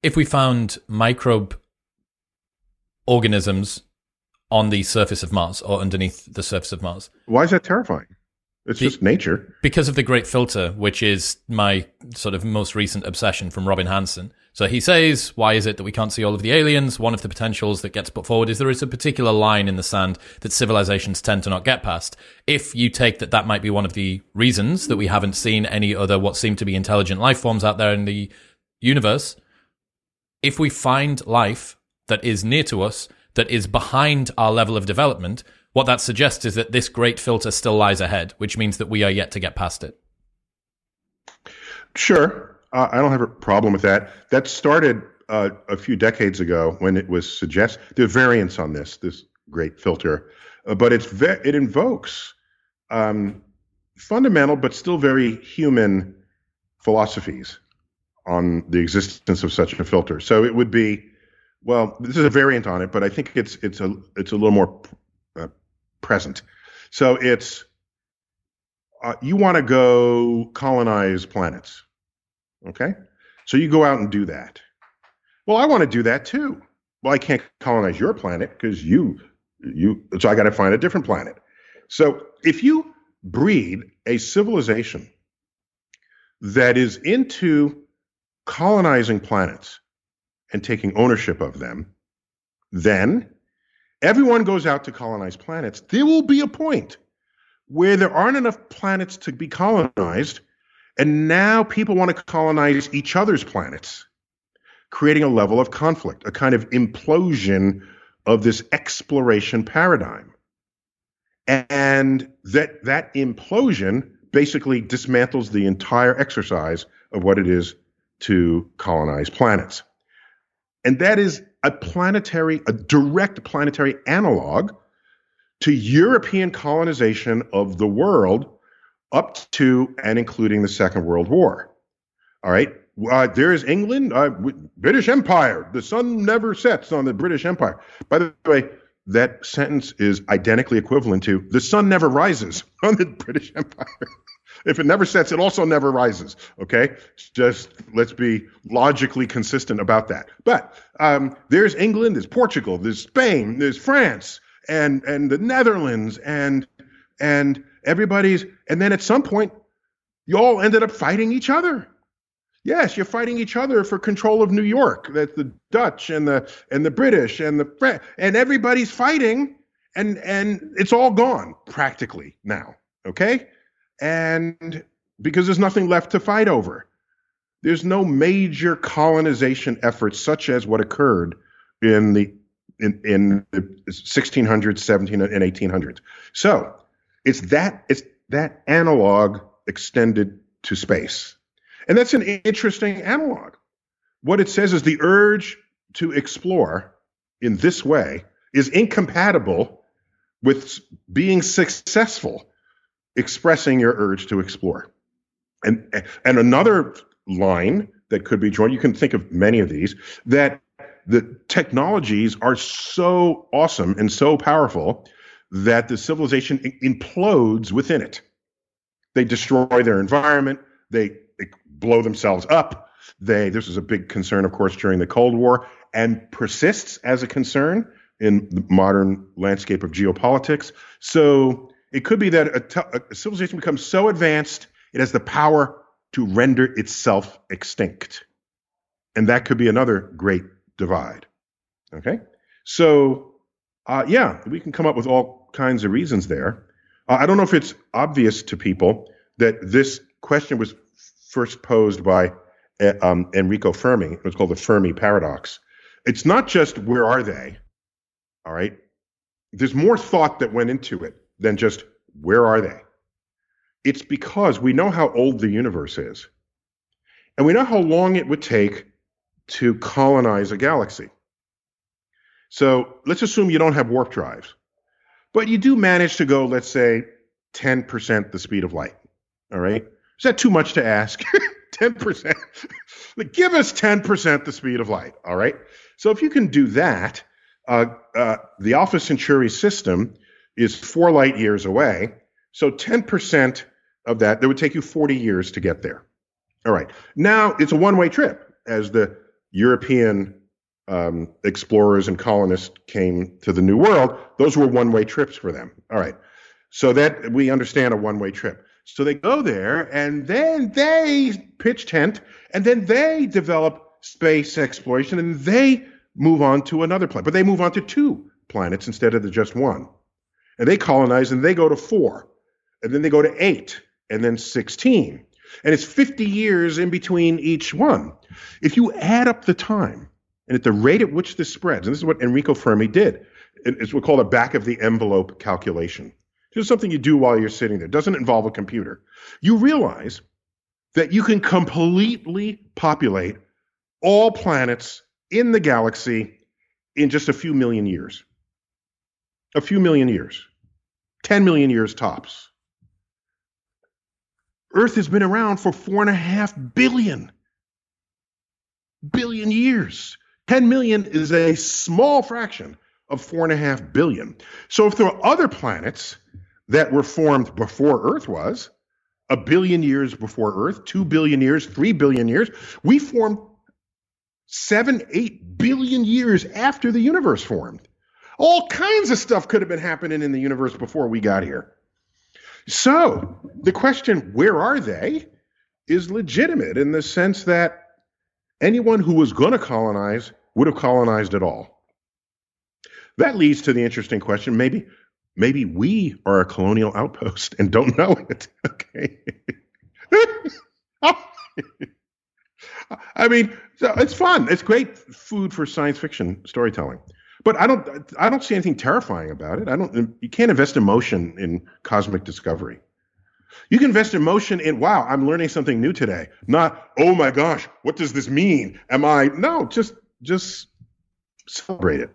If we found microbe organisms on the surface of Mars or underneath the surface of Mars. Why is that terrifying? It's just nature. Because of the Great Filter, which is my sort of most recent obsession from Robin Hanson. So he says, why is it that we can't see all of the aliens? One of the potentials that gets put forward is there is a particular line in the sand that civilizations tend to not get past. If you take that that might be one of the reasons that we haven't seen any other what seem to be intelligent life forms out there in the universe, if we find life that is near to us, that is behind our level of development, what that suggests is that this great filter still lies ahead, which means that we are yet to get past it. Sure. I don't have a problem with that. That started uh, a few decades ago when it was suggested. There are variants on this, this great filter, uh, but it's ve- it invokes um, fundamental but still very human philosophies on the existence of such a filter. So it would be, well, this is a variant on it, but I think it's it's a it's a little more uh, present. So it's uh, you want to go colonize planets, okay? So you go out and do that. Well, I want to do that too. Well, I can't colonize your planet because you you so I got to find a different planet. So if you breed a civilization that is into colonizing planets and taking ownership of them, then everyone goes out to colonize planets. There will be a point where there aren't enough planets to be colonized, and now people want to colonize each other's planets, creating a level of conflict, a kind of implosion of this exploration paradigm. And that that implosion basically dismantles the entire exercise of what it is to colonize planets. And that is a planetary, a direct planetary analog to European colonization of the world up to and including the Second World War. All right. Uh, there is England, uh, British Empire. The sun never sets on the British Empire. By the way, that sentence is identically equivalent to the sun never rises on the British Empire. if it never sets, it also never rises. Okay, just let's be logically consistent about that. But um, there's England, there's Portugal, there's Spain, there's France, and and the Netherlands, and and everybody's, and then at some point, you all ended up fighting each other. Yes, you're fighting each other for control of New York. That's the Dutch and the and the British and the French, and everybody's fighting, and and it's all gone practically now. Okay, and because there's nothing left to fight over. There's no major colonization efforts such as what occurred in the in, in the 1600s, 17 and 1800s. So it's that it's that analog extended to space, and that's an interesting analog. What it says is the urge to explore in this way is incompatible with being successful expressing your urge to explore. And, and another line that could be drawn, you can think of many of these, that the technologies are so awesome and so powerful that the civilization implodes within it. They destroy their environment, they, they blow themselves up. They this is a big concern, of course, during the Cold War, and persists as a concern in the modern landscape of geopolitics. So it could be that a, civilization becomes so advanced it has the power to render itself extinct. And that could be another great divide. Okay? So, uh, yeah, we can come up with all kinds of reasons there. Uh, I don't know if it's obvious to people that this question was first posed by uh, um, Enrico Fermi. It was called the Fermi paradox. It's not just where are they, all right? There's more thought that went into it than just where are they? It's because we know how old the universe is. And we know how long it would take to colonize a galaxy. So let's assume you don't have warp drives, but you do manage to go, let's say, 10% the speed of light. All right. Is that too much to ask? 10%. like, Give us 10% the speed of light. All right. So if you can do that, uh, uh, the Alpha Centauri system is four light years away. So 10% of that, that would take you 40 years to get there. All right. Now it's a one way trip as the European um, explorers and colonists came to the New World. Those were one way trips for them. All right. so that we understand a one way trip. So they go there and then they pitch tent and then they develop space exploration and they move on to another planet. But they move on to two planets instead of the just one. And they colonize and they go to four. And then they go to eight and then 16. And it's 50 years in between each one. If you add up the time and at the rate at which this spreads, and this is what Enrico Fermi did, it's what's called a back of the envelope calculation. Just something you do while you're sitting there. It doesn't involve a computer. You realize that you can completely populate all planets in the galaxy in just a few million years. A few million years. 10 million years tops. Earth has been around for four and a half billion billion years. 10 million is a small fraction of four and a half billion. So if there are other planets that were formed before Earth was, a billion years before Earth, two billion years, three billion years, we formed seven, eight billion years after the universe formed. All kinds of stuff could have been happening in the universe before we got here. So the question, where are they, is legitimate in the sense that anyone who was going to colonize would have colonized at all. That leads to the interesting question maybe maybe we are a colonial outpost and don't know it. Okay. I mean, so it's fun. It's great food for science fiction storytelling. But I don't I don't see anything terrifying about it. I don't you can't invest emotion in cosmic discovery. You can invest emotion in wow, I'm learning something new today. Not, oh my gosh, what does this mean? Am I no, just just celebrate it.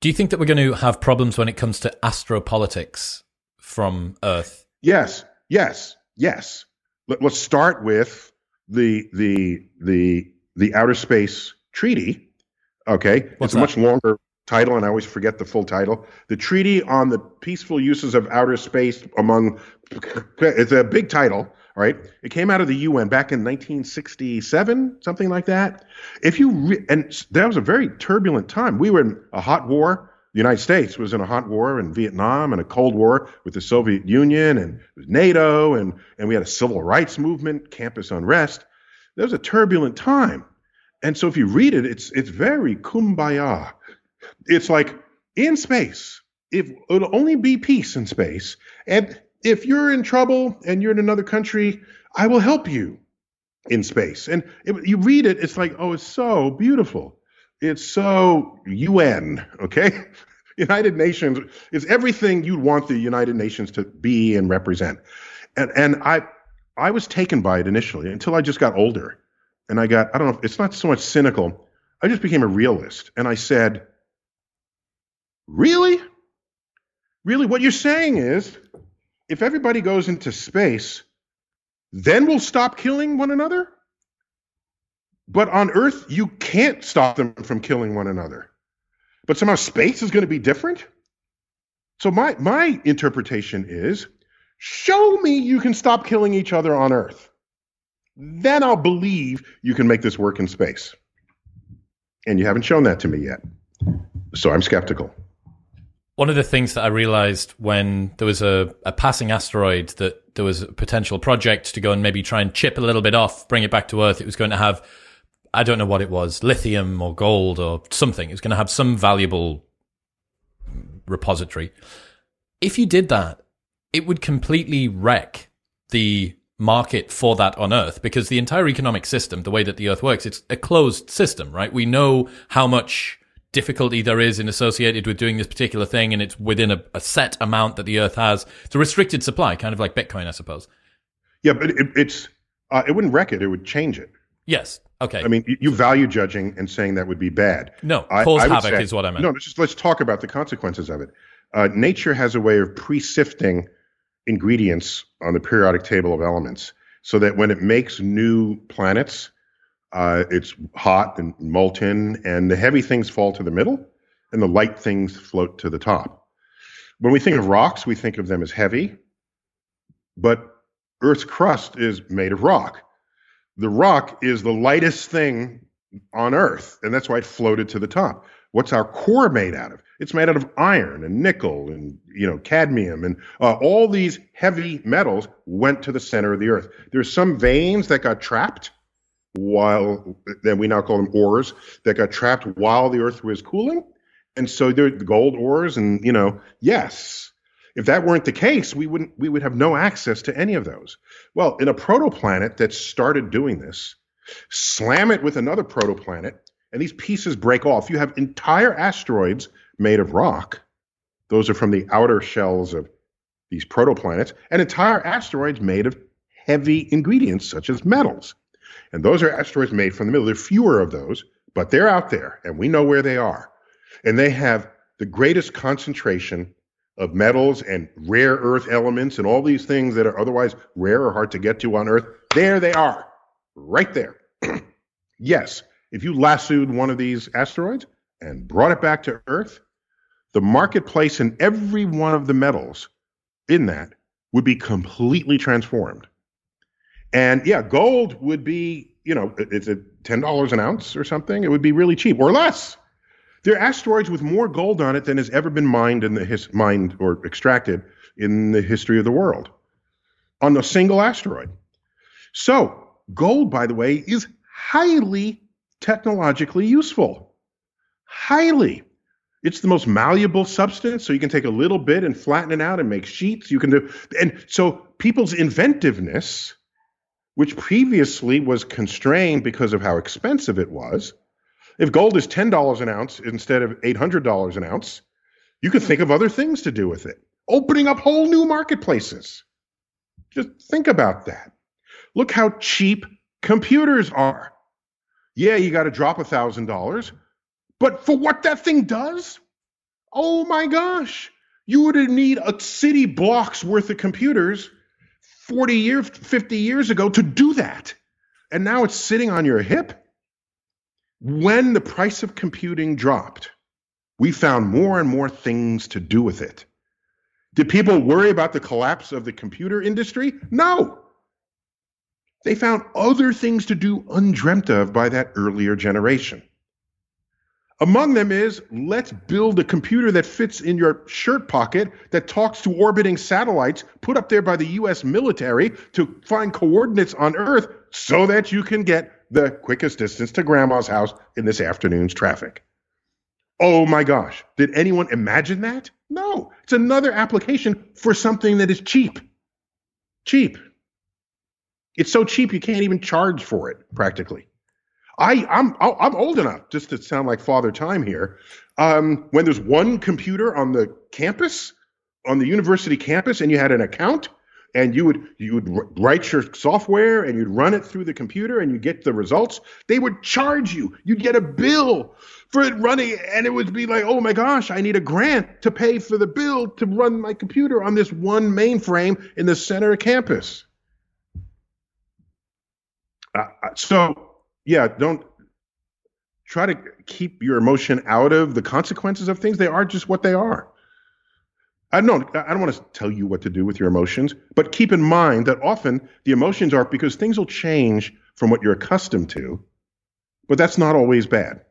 Do you think that we're going to have problems when it comes to astropolitics from Earth? Yes, yes, yes. Let, us start with the the the the outer space treaty. Okay, What's it's that? a much longer title, and I always forget the full title. The Treaty on the Peaceful Uses of Outer Space among. It's a big title. Right, it came out of the UN back in 1967, something like that. If you re- and that was a very turbulent time. We were in a hot war. The United States was in a hot war in Vietnam and a Cold War with the Soviet Union and NATO, and and we had a civil rights movement, campus unrest. There was a turbulent time, and so if you read it, it's it's very kumbaya. It's like in space. If it'll only be peace in space, and if you're in trouble and you're in another country, I will help you in space. And it, you read it, it's like, oh, it's so beautiful. It's so UN, okay? United Nations is everything you'd want the United Nations to be and represent. And and I I was taken by it initially until I just got older. And I got, I don't know, it's not so much cynical. I just became a realist. And I said, Really? Really? What you're saying is if everybody goes into space, then we'll stop killing one another? But on Earth, you can't stop them from killing one another. But somehow space is going to be different? So my my interpretation is show me you can stop killing each other on Earth. Then I'll believe you can make this work in space. And you haven't shown that to me yet. So I'm skeptical. One of the things that I realized when there was a, a passing asteroid that there was a potential project to go and maybe try and chip a little bit off, bring it back to Earth, it was going to have, I don't know what it was, lithium or gold or something. It was going to have some valuable repository. If you did that, it would completely wreck the market for that on Earth because the entire economic system, the way that the Earth works, it's a closed system, right? We know how much difficulty there is in associated with doing this particular thing, and it's within a, a set amount that the Earth has. It's a restricted supply, kind of like Bitcoin, I suppose. Yeah, but it, it's uh, it wouldn't wreck it; it would change it. Yes. Okay. I mean, you, you value judging and saying that would be bad. no, I- cause I havoc say- is what I meant. No, let's just let's talk about the consequences of it. Uh, nature has a way of pre-sifting ingredients on the periodic table of elements, so that when it makes new planets, uh, it's hot and molten, and the heavy things fall to the middle, and the light things float to the top. When we think of rocks, we think of them as heavy, but Earth's crust is made of rock. The rock is the lightest thing on Earth, and that's why it floated to the top. What's our core made out of? It's made out of iron and nickel and you know cadmium and uh, all these heavy metals went to the center of the earth. There's some veins that got trapped while then we now call them ores that got trapped while the earth was cooling. And so they're the gold ores and you know, yes, if that weren't the case, we wouldn't we would have no access to any of those. Well, in a protoplanet that started doing this, slam it with another protoplanet, and these pieces break off. You have entire asteroids made of rock. Those are from the outer shells of these protoplanets, and entire asteroids made of heavy ingredients such as metals. And those are asteroids made from the middle. There are fewer of those, but they're out there, and we know where they are. And they have the greatest concentration of metals and rare earth elements and all these things that are otherwise rare or hard to get to on Earth. There they are, right there. yes, if you lassoed one of these asteroids and brought it back to Earth, the marketplace in every one of the metals in that would be completely transformed. And yeah, gold would be, you know, it's a $10 an ounce or something. It would be really cheap or less. There are asteroids with more gold on it than has ever been mined in the his, mined or extracted in the history of the world on a single asteroid. So, gold, by the way, is highly technologically useful. Highly. It's the most malleable substance, so you can take a little bit and flatten it out and make sheets. You can do, and so people's inventiveness, which previously was constrained because of how expensive it was, if gold is $10 an ounce instead of $800 an ounce, you could think of other things to do with it, opening up whole new marketplaces. Just think about that. Look how cheap computers are. Yeah, you got to drop $1,000, but for what that thing does, oh my gosh, you would need a city blocks worth of computers 40 years, 50 years ago to do that. And now it's sitting on your hip when the price of computing dropped, we found more and more things to do with it. Did people worry about the collapse of the computer industry? No. They found other things to do undreamt of by that earlier generation. Among them is let's build a computer that fits in your shirt pocket that talks to orbiting satellites put up there by the US military to find coordinates on Earth so that you can get the quickest distance to grandma's house in this afternoon's traffic. Oh my gosh, did anyone imagine that? No, it's another application for something that is cheap. Cheap. It's so cheap you can't even charge for it practically. I, I'm I'm old enough just to sound like Father Time here. Um, when there's one computer on the campus, on the university campus, and you had an account, and you would you would write your software and you'd run it through the computer and you get the results they would charge you you'd get a bill for it running and it would be like oh my gosh i need a grant to pay for the bill to run my computer on this one mainframe in the center of campus uh, uh so yeah don't try to keep your emotion out of the consequences of things they are just what they are I don't, I don't want to tell you what to do with your emotions, but keep in mind that often the emotions are because things will change from what you're accustomed to, but that's not always bad.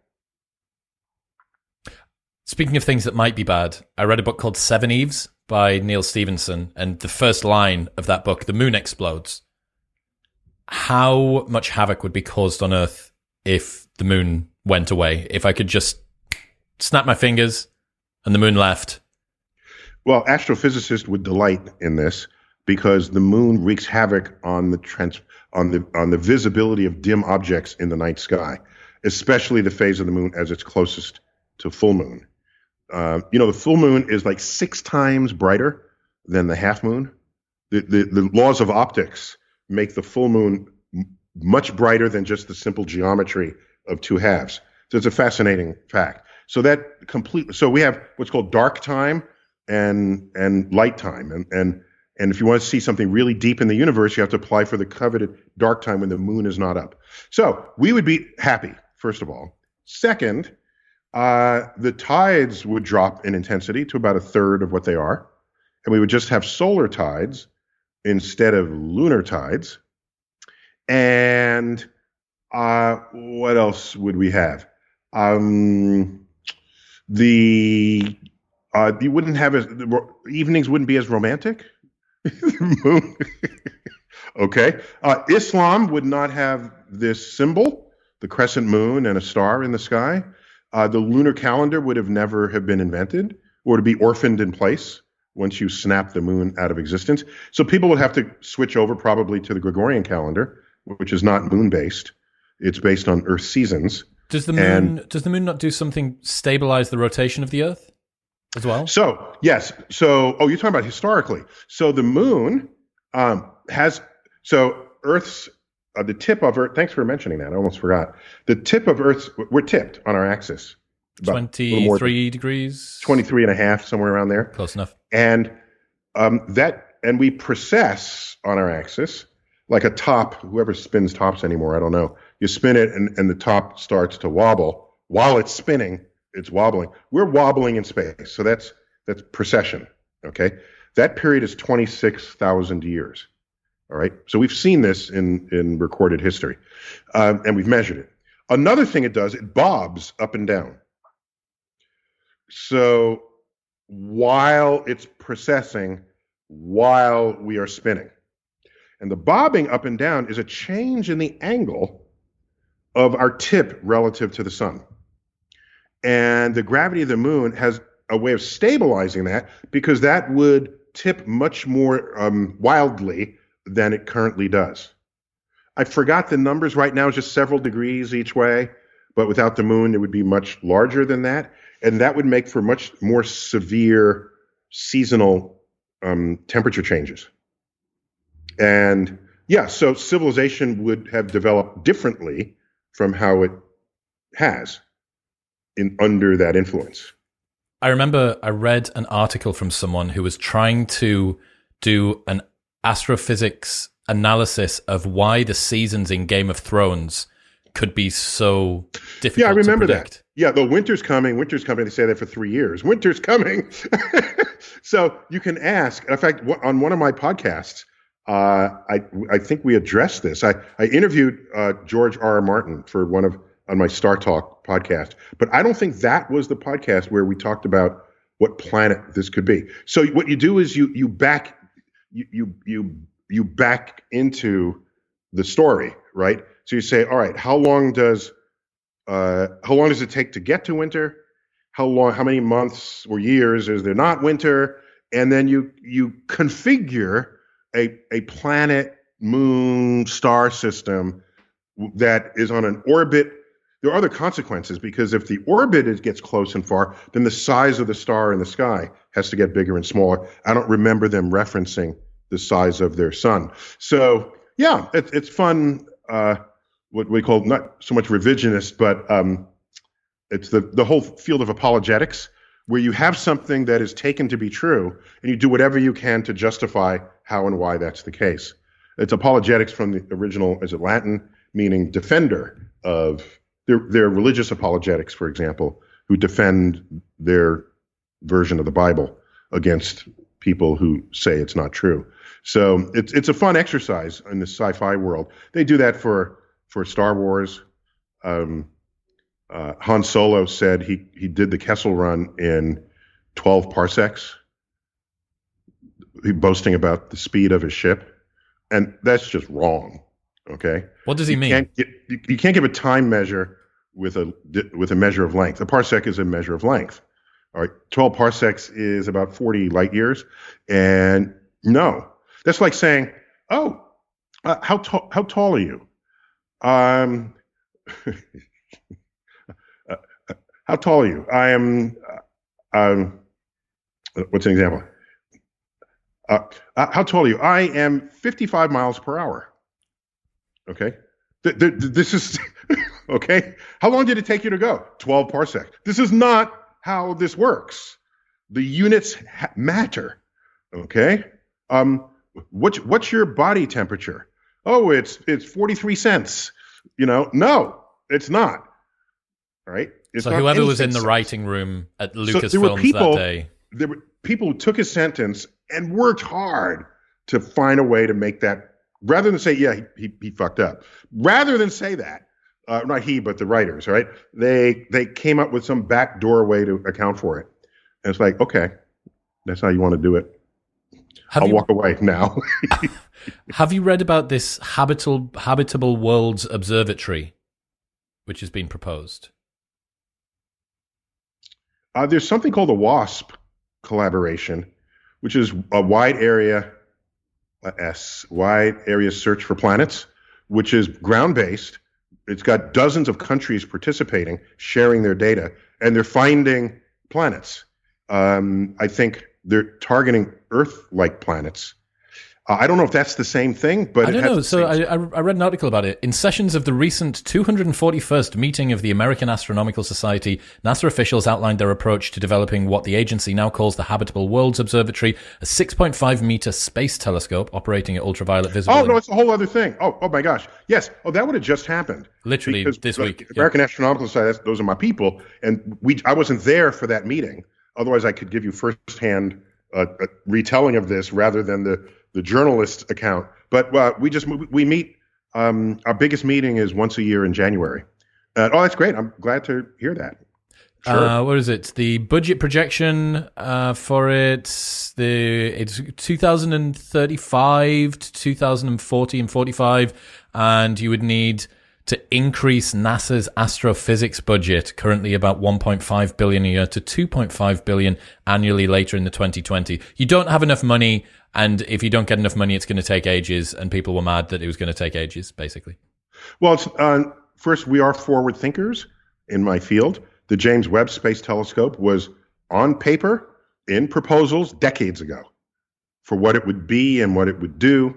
Speaking of things that might be bad, I read a book called Seveneves by Neal Stephenson, and the first line of that book, the moon explodes. How much havoc would be caused on Earth if the moon went away? If I could just snap my fingers and the moon left, well, astrophysicists would delight in this because the moon wreaks havoc on the trans- on the on the visibility of dim objects in the night sky, especially the phase of the moon as it's closest to full moon. Uh, you know, the full moon is like six times brighter than the half moon. The, the, the laws of optics make the full moon m- much brighter than just the simple geometry of two halves. So it's a fascinating fact. So that complete. So we have what's called dark time, and and light time and and and if you want to see something really deep in the universe you have to apply for the coveted dark time when the moon is not up so we would be happy first of all second uh, the tides would drop in intensity to about a third of what they are and we would just have solar tides instead of lunar tides and uh, what else would we have um, The uh, you wouldn't have as evenings wouldn't be as romantic. Okay. Uh, Islam would not have this symbol, the crescent moon and a star in the sky. Uh, the lunar calendar would have never have been invented, or to be orphaned in place once you snap the moon out of existence. So people would have to switch over probably to the Gregorian calendar, which is not moon based. It's based on Earth seasons. Does the moon and, does the moon not do something stabilize the rotation of the Earth as well? So yes. So oh, you're talking about historically. So the moon um, has so Earth's uh, the tip of Earth. Thanks for mentioning that. I almost forgot. The tip of Earth's we're tipped on our axis. 23 degrees 23 and a half somewhere around there close enough and um, that and we precess on our axis like a top whoever spins tops anymore i don't know. You spin it and, and the top starts to wobble. While it's spinning it's wobbling. We're wobbling in space. So that's that's precession okay? That period is 26000 years all right? So we've seen this in in recorded history um, and we've measured it. Another thing it does it bobs up and down. So while it's precessing, while we are spinning. And the bobbing up and down is a change in the angle of our tip relative to the sun. And the gravity of the moon has a way of stabilizing that because that would tip much more um, wildly than it currently does. I forgot the numbers right now, just several degrees each way, but without the moon, it would be much larger than that and that would make for much more severe seasonal um, temperature changes. And yeah, so civilization would have developed differently from how it has in under that influence. I remember I read an article from someone who was trying to do an astrophysics analysis of why the seasons in Game of Thrones could be so difficult. Yeah, I remember that. Yeah, the winter's coming. Winter's coming. They say that for three years. Winter's coming. so you can ask. In fact, on one of my podcasts, uh, I I think we addressed this. I I interviewed uh, George R. R. Martin for one of on my StarTalk podcast, but I don't think that was the podcast where we talked about what planet this could be. So what you do is you you back you you you, you back into the story, right? So you say, all right, how long does uh, how long does it take to get to winter? How long? How many months or years is there not winter? And then you you configure a a planet, moon, star system that is on an orbit. There are other consequences because if the orbit is, gets close and far, then the size of the star in the sky has to get bigger and smaller. I don't remember them referencing the size of their sun. So yeah, it, it's fun. Uh, what we call not so much revisionist, but um, it's the, the whole field of apologetics, where you have something that is taken to be true, and you do whatever you can to justify how and why that's the case. It's apologetics from the original, is it Latin, meaning defender of their, their religious apologetics, for example, who defend their version of the Bible against people who say it's not true. So it's it's a fun exercise in the sci-fi world. They do that for for Star Wars. Um, uh, Han Solo said he he did the Kessel Run in 12 parsecs, boasting about the speed of his ship, and that's just wrong. Okay. What does he you mean? Can't get, you, you can't give a time measure with a with a measure of length. A parsec is a measure of length. All right, 12 parsecs is about 40 light years, and no, that's like saying, "Oh, uh, how tall how tall are you?" Um, how tall are you? I am. Um, what's an example? Uh, uh, how tall are you? I am 55 miles per hour. Okay. Th- th- this is okay. How long did it take you to go? 12 parsec. This is not how this works. The units ha- matter. Okay. Um, what's what's your body temperature? Oh, it's it's 43 cents. You know, no, it's not. Right? It's so whoever was in the writing room at Lucasfilms so people, that day. There were people who took a sentence and worked hard to find a way to make that rather than say, yeah, he, he, he fucked up. Rather than say that, uh, not he, but the writers, right? They they came up with some back way to account for it. And it's like, okay, that's how you want to do it. Have I'll you, walk away now. have you read about this habitable habitable worlds observatory, which has been proposed? Uh, there's something called the WASP collaboration, which is a wide area S wide area search for planets, which is ground based. It's got dozens of countries participating, sharing their data, and they're finding planets. Um, I think they're targeting Earth-like planets uh, I don't know if that's the same thing, but I don't know. So I, I, read an article about it. In sessions of the recent 241st meeting of the American Astronomical Society, NASA officials outlined their approach to developing what the agency now calls the Habitable Worlds Observatory, a 6.5 meter space telescope operating at ultraviolet visibility. Oh no, it's a whole other thing. Oh, oh my gosh, yes. Oh, that would have just happened. Literally this week. American yeah. Astronomical Society. Those are my people, and we. I wasn't there for that meeting. Otherwise, I could give you firsthand uh, a retelling of this rather than the the journalist account. But uh, we just we meet. Um, our biggest meeting is once a year in January. Uh, oh, that's great! I'm glad to hear that. Sure. Uh, what is it? The budget projection uh, for it, the it's 2035 to 2040 and 45, and you would need to increase NASA's astrophysics budget, currently about 1.5 billion a year, to 2.5 billion annually later in the 2020. You don't have enough money, and if you don't get enough money, it's going to take ages. And people were mad that it was going to take ages, basically. Well, uh, first, we are forward thinkers in my field. The James Webb Space Telescope was on paper in proposals decades ago for what it would be and what it would do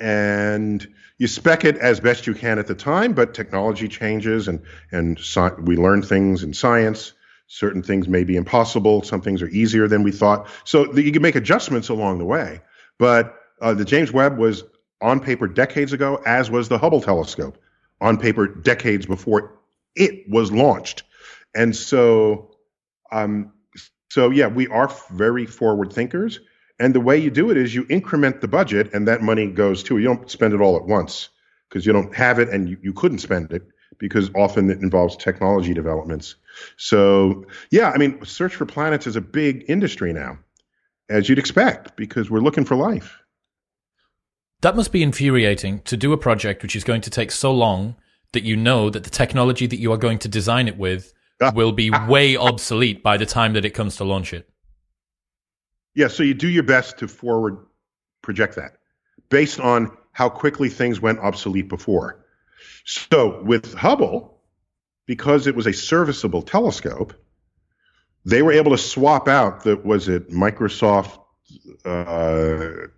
and you spec it as best you can at the time, but technology changes and and we learn things in science. Certain things may be impossible. Some things are easier than we thought. So you can make adjustments along the way. But uh, the James Webb was on paper decades ago, as was the Hubble telescope on paper decades before it was launched. And so, um, so yeah, we are very forward thinkers. And the way you do it is you increment the budget, and that money goes to you don't spend it all at once because you don't have it and you, you couldn't spend it because often it involves technology developments. So, yeah, I mean, search for planets is a big industry now, as you'd expect, because we're looking for life. That must be infuriating to do a project which is going to take so long that you know that the technology that you are going to design it with ah. will be way obsolete by the time that it comes to launch it. Yeah, so you do your best to forward project that based on how quickly things went obsolete before. So with Hubble, because it was a serviceable telescope, they were able to swap out the was it Microsoft uh,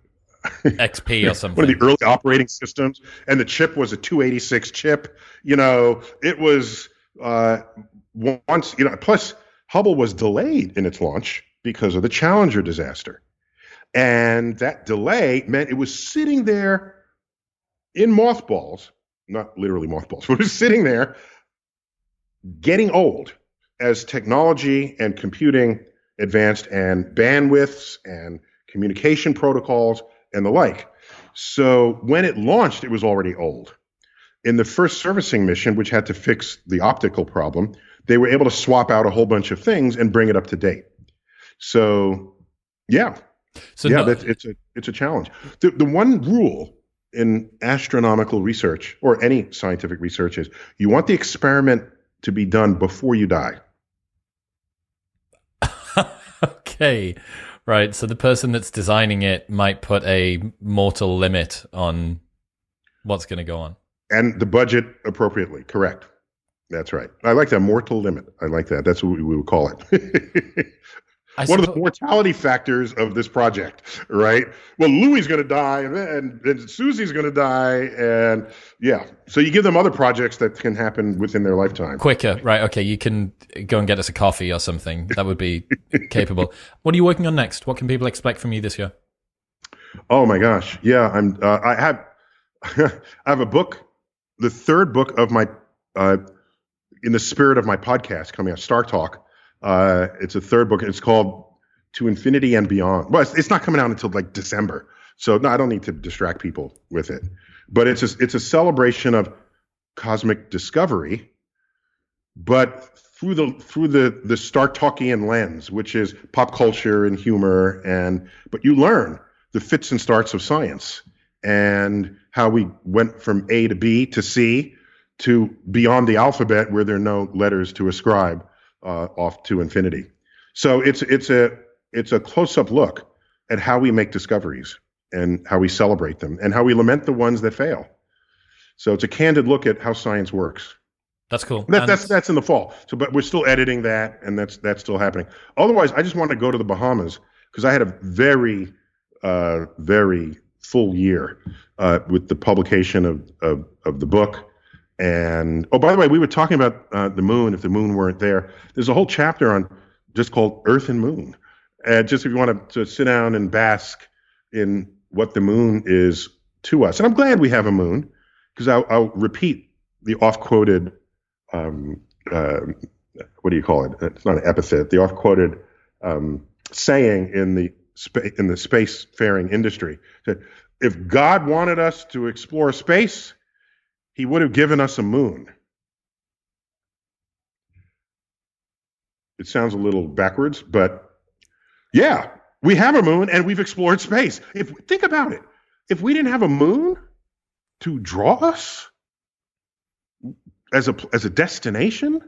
XP or something. One of the early operating systems, and the chip was a 286 chip. You know, it was uh, once. You know, plus Hubble was delayed in its launch because of the Challenger disaster. And that delay meant it was sitting there in mothballs, not literally mothballs, but it was sitting there getting old as technology and computing advanced and bandwidths and communication protocols and the like. So when it launched, it was already old. In the first servicing mission, which had to fix the optical problem, they were able to swap out a whole bunch of things and bring it up to date. So, yeah, so yeah, no, it's a it's a challenge. The the one rule in astronomical research or any scientific research is you want the experiment to be done before you die. okay. Right. So the person that's designing it might put a mortal limit on what's going to go on. And the budget appropriately. Correct. That's right. I like that mortal limit. I like that. That's what we would call it. I one suppose- of the mortality factors of this project, right? Well, Louie's going to die, and, and, and Susie's going to die, and yeah. So you give them other projects that can happen within their lifetime. Quicker, right? Okay, you can go and get us a coffee or something. That would be capable. What are you working on next? What can people expect from you this year? Oh my gosh, yeah. I'm. Uh, I have. I have a book, the third book of my, uh, in the spirit of my podcast coming out, StarTalk uh, it's a third book. It's called To Infinity and Beyond. Well, it's, it's, not coming out until like December, so no, I don't need to distract people with it. But it's a, it's a celebration of cosmic discovery, but through the through the the Startalkian lens, which is pop culture and humor, and but you learn the fits and starts of science and how we went from A to B to C to beyond the alphabet, where there are no letters to ascribe uh, off to infinity. So it's it's a it's a close up look at how we make discoveries and how we celebrate them and how we lament the ones that fail. So it's a candid look at how science works. That's cool. That, that's that's in the fall. So, but we're still editing that, and that's that's still happening. Otherwise, I just want to go to the Bahamas because I had a very, uh, very full year uh, with the publication of, of of the book. And oh, by the way, we were talking about uh, the moon. If the moon weren't there, there's a whole chapter on just called Earth and Moon. And just if you want to, to sit down and bask in what the moon is to us, and I'm glad we have a moon because I'll, I'll repeat the off-quoted um, uh, what do you call it? It's not an epithet. The oft-quoted um, saying in the in the spacefaring industry that if God wanted us to explore space, He would have given us a moon. It sounds a little backwards, but yeah, we have a moon and we've explored space. If think about it, if we didn't have a moon to draw us, as a as a destination?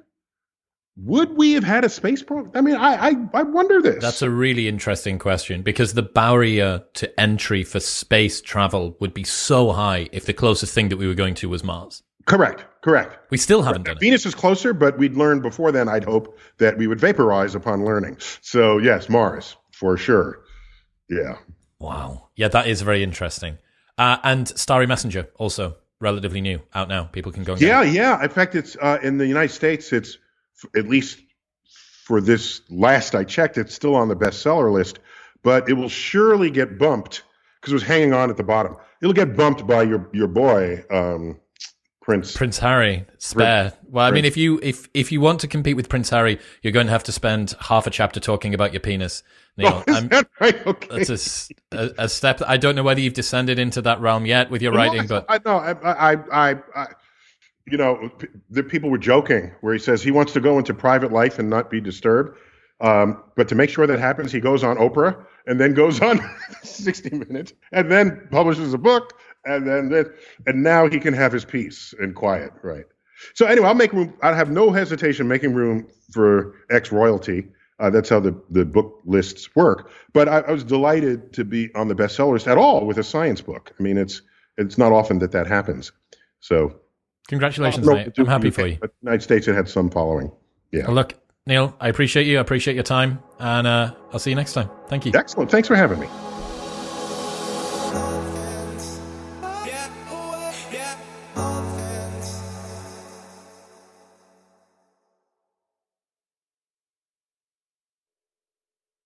Would we have had a space program? I mean, I, I I wonder this. That's a really interesting question because the barrier to entry for space travel would be so high if the closest thing that we were going to was Mars. Correct. Correct. We still haven't done it. Venus is closer, but we'd learned before then. I'd hope that we would vaporize upon learning. So yes, Mars for sure. Yeah. Wow. Yeah, that is very interesting. Uh, and Starry Messenger also relatively new, out now. People can go. yeah, yeah. In fact, it's uh, in the United States. It's at least for this last I checked, it's still on the bestseller list, but it will surely get bumped because it was hanging on at the bottom. It'll get bumped by your your boy. Um, Prince Prince Harry spare. Prince, well, I mean, if you if if you want to compete with Prince Harry, you're going to have to spend half a chapter talking about your penis. Neil, oh, that right? Okay. That's a, a, a, step. I don't know whether you've descended into that realm yet with your well, writing, but I know I, I, I, I, you know, the people were joking where he says he wants to go into private life and not be disturbed. Um, but to make sure that happens, he goes on Oprah and then goes on 60 Minutes and then publishes a book and then this, and now he can have his peace and quiet, right? So anyway, I'll make room. I have no hesitation making room for ex royalty. Uh, that's how the, the book lists work. But I, I, was delighted to be on the bestseller list at all with a science book. I mean, it's it's not often that that happens. So, congratulations, mate. I'm happy for you. But United States, had some following. Yeah. Well, look, Neil, I appreciate you. I appreciate your time, and uh, I'll see you next time. Thank you. Excellent. Thanks for having me.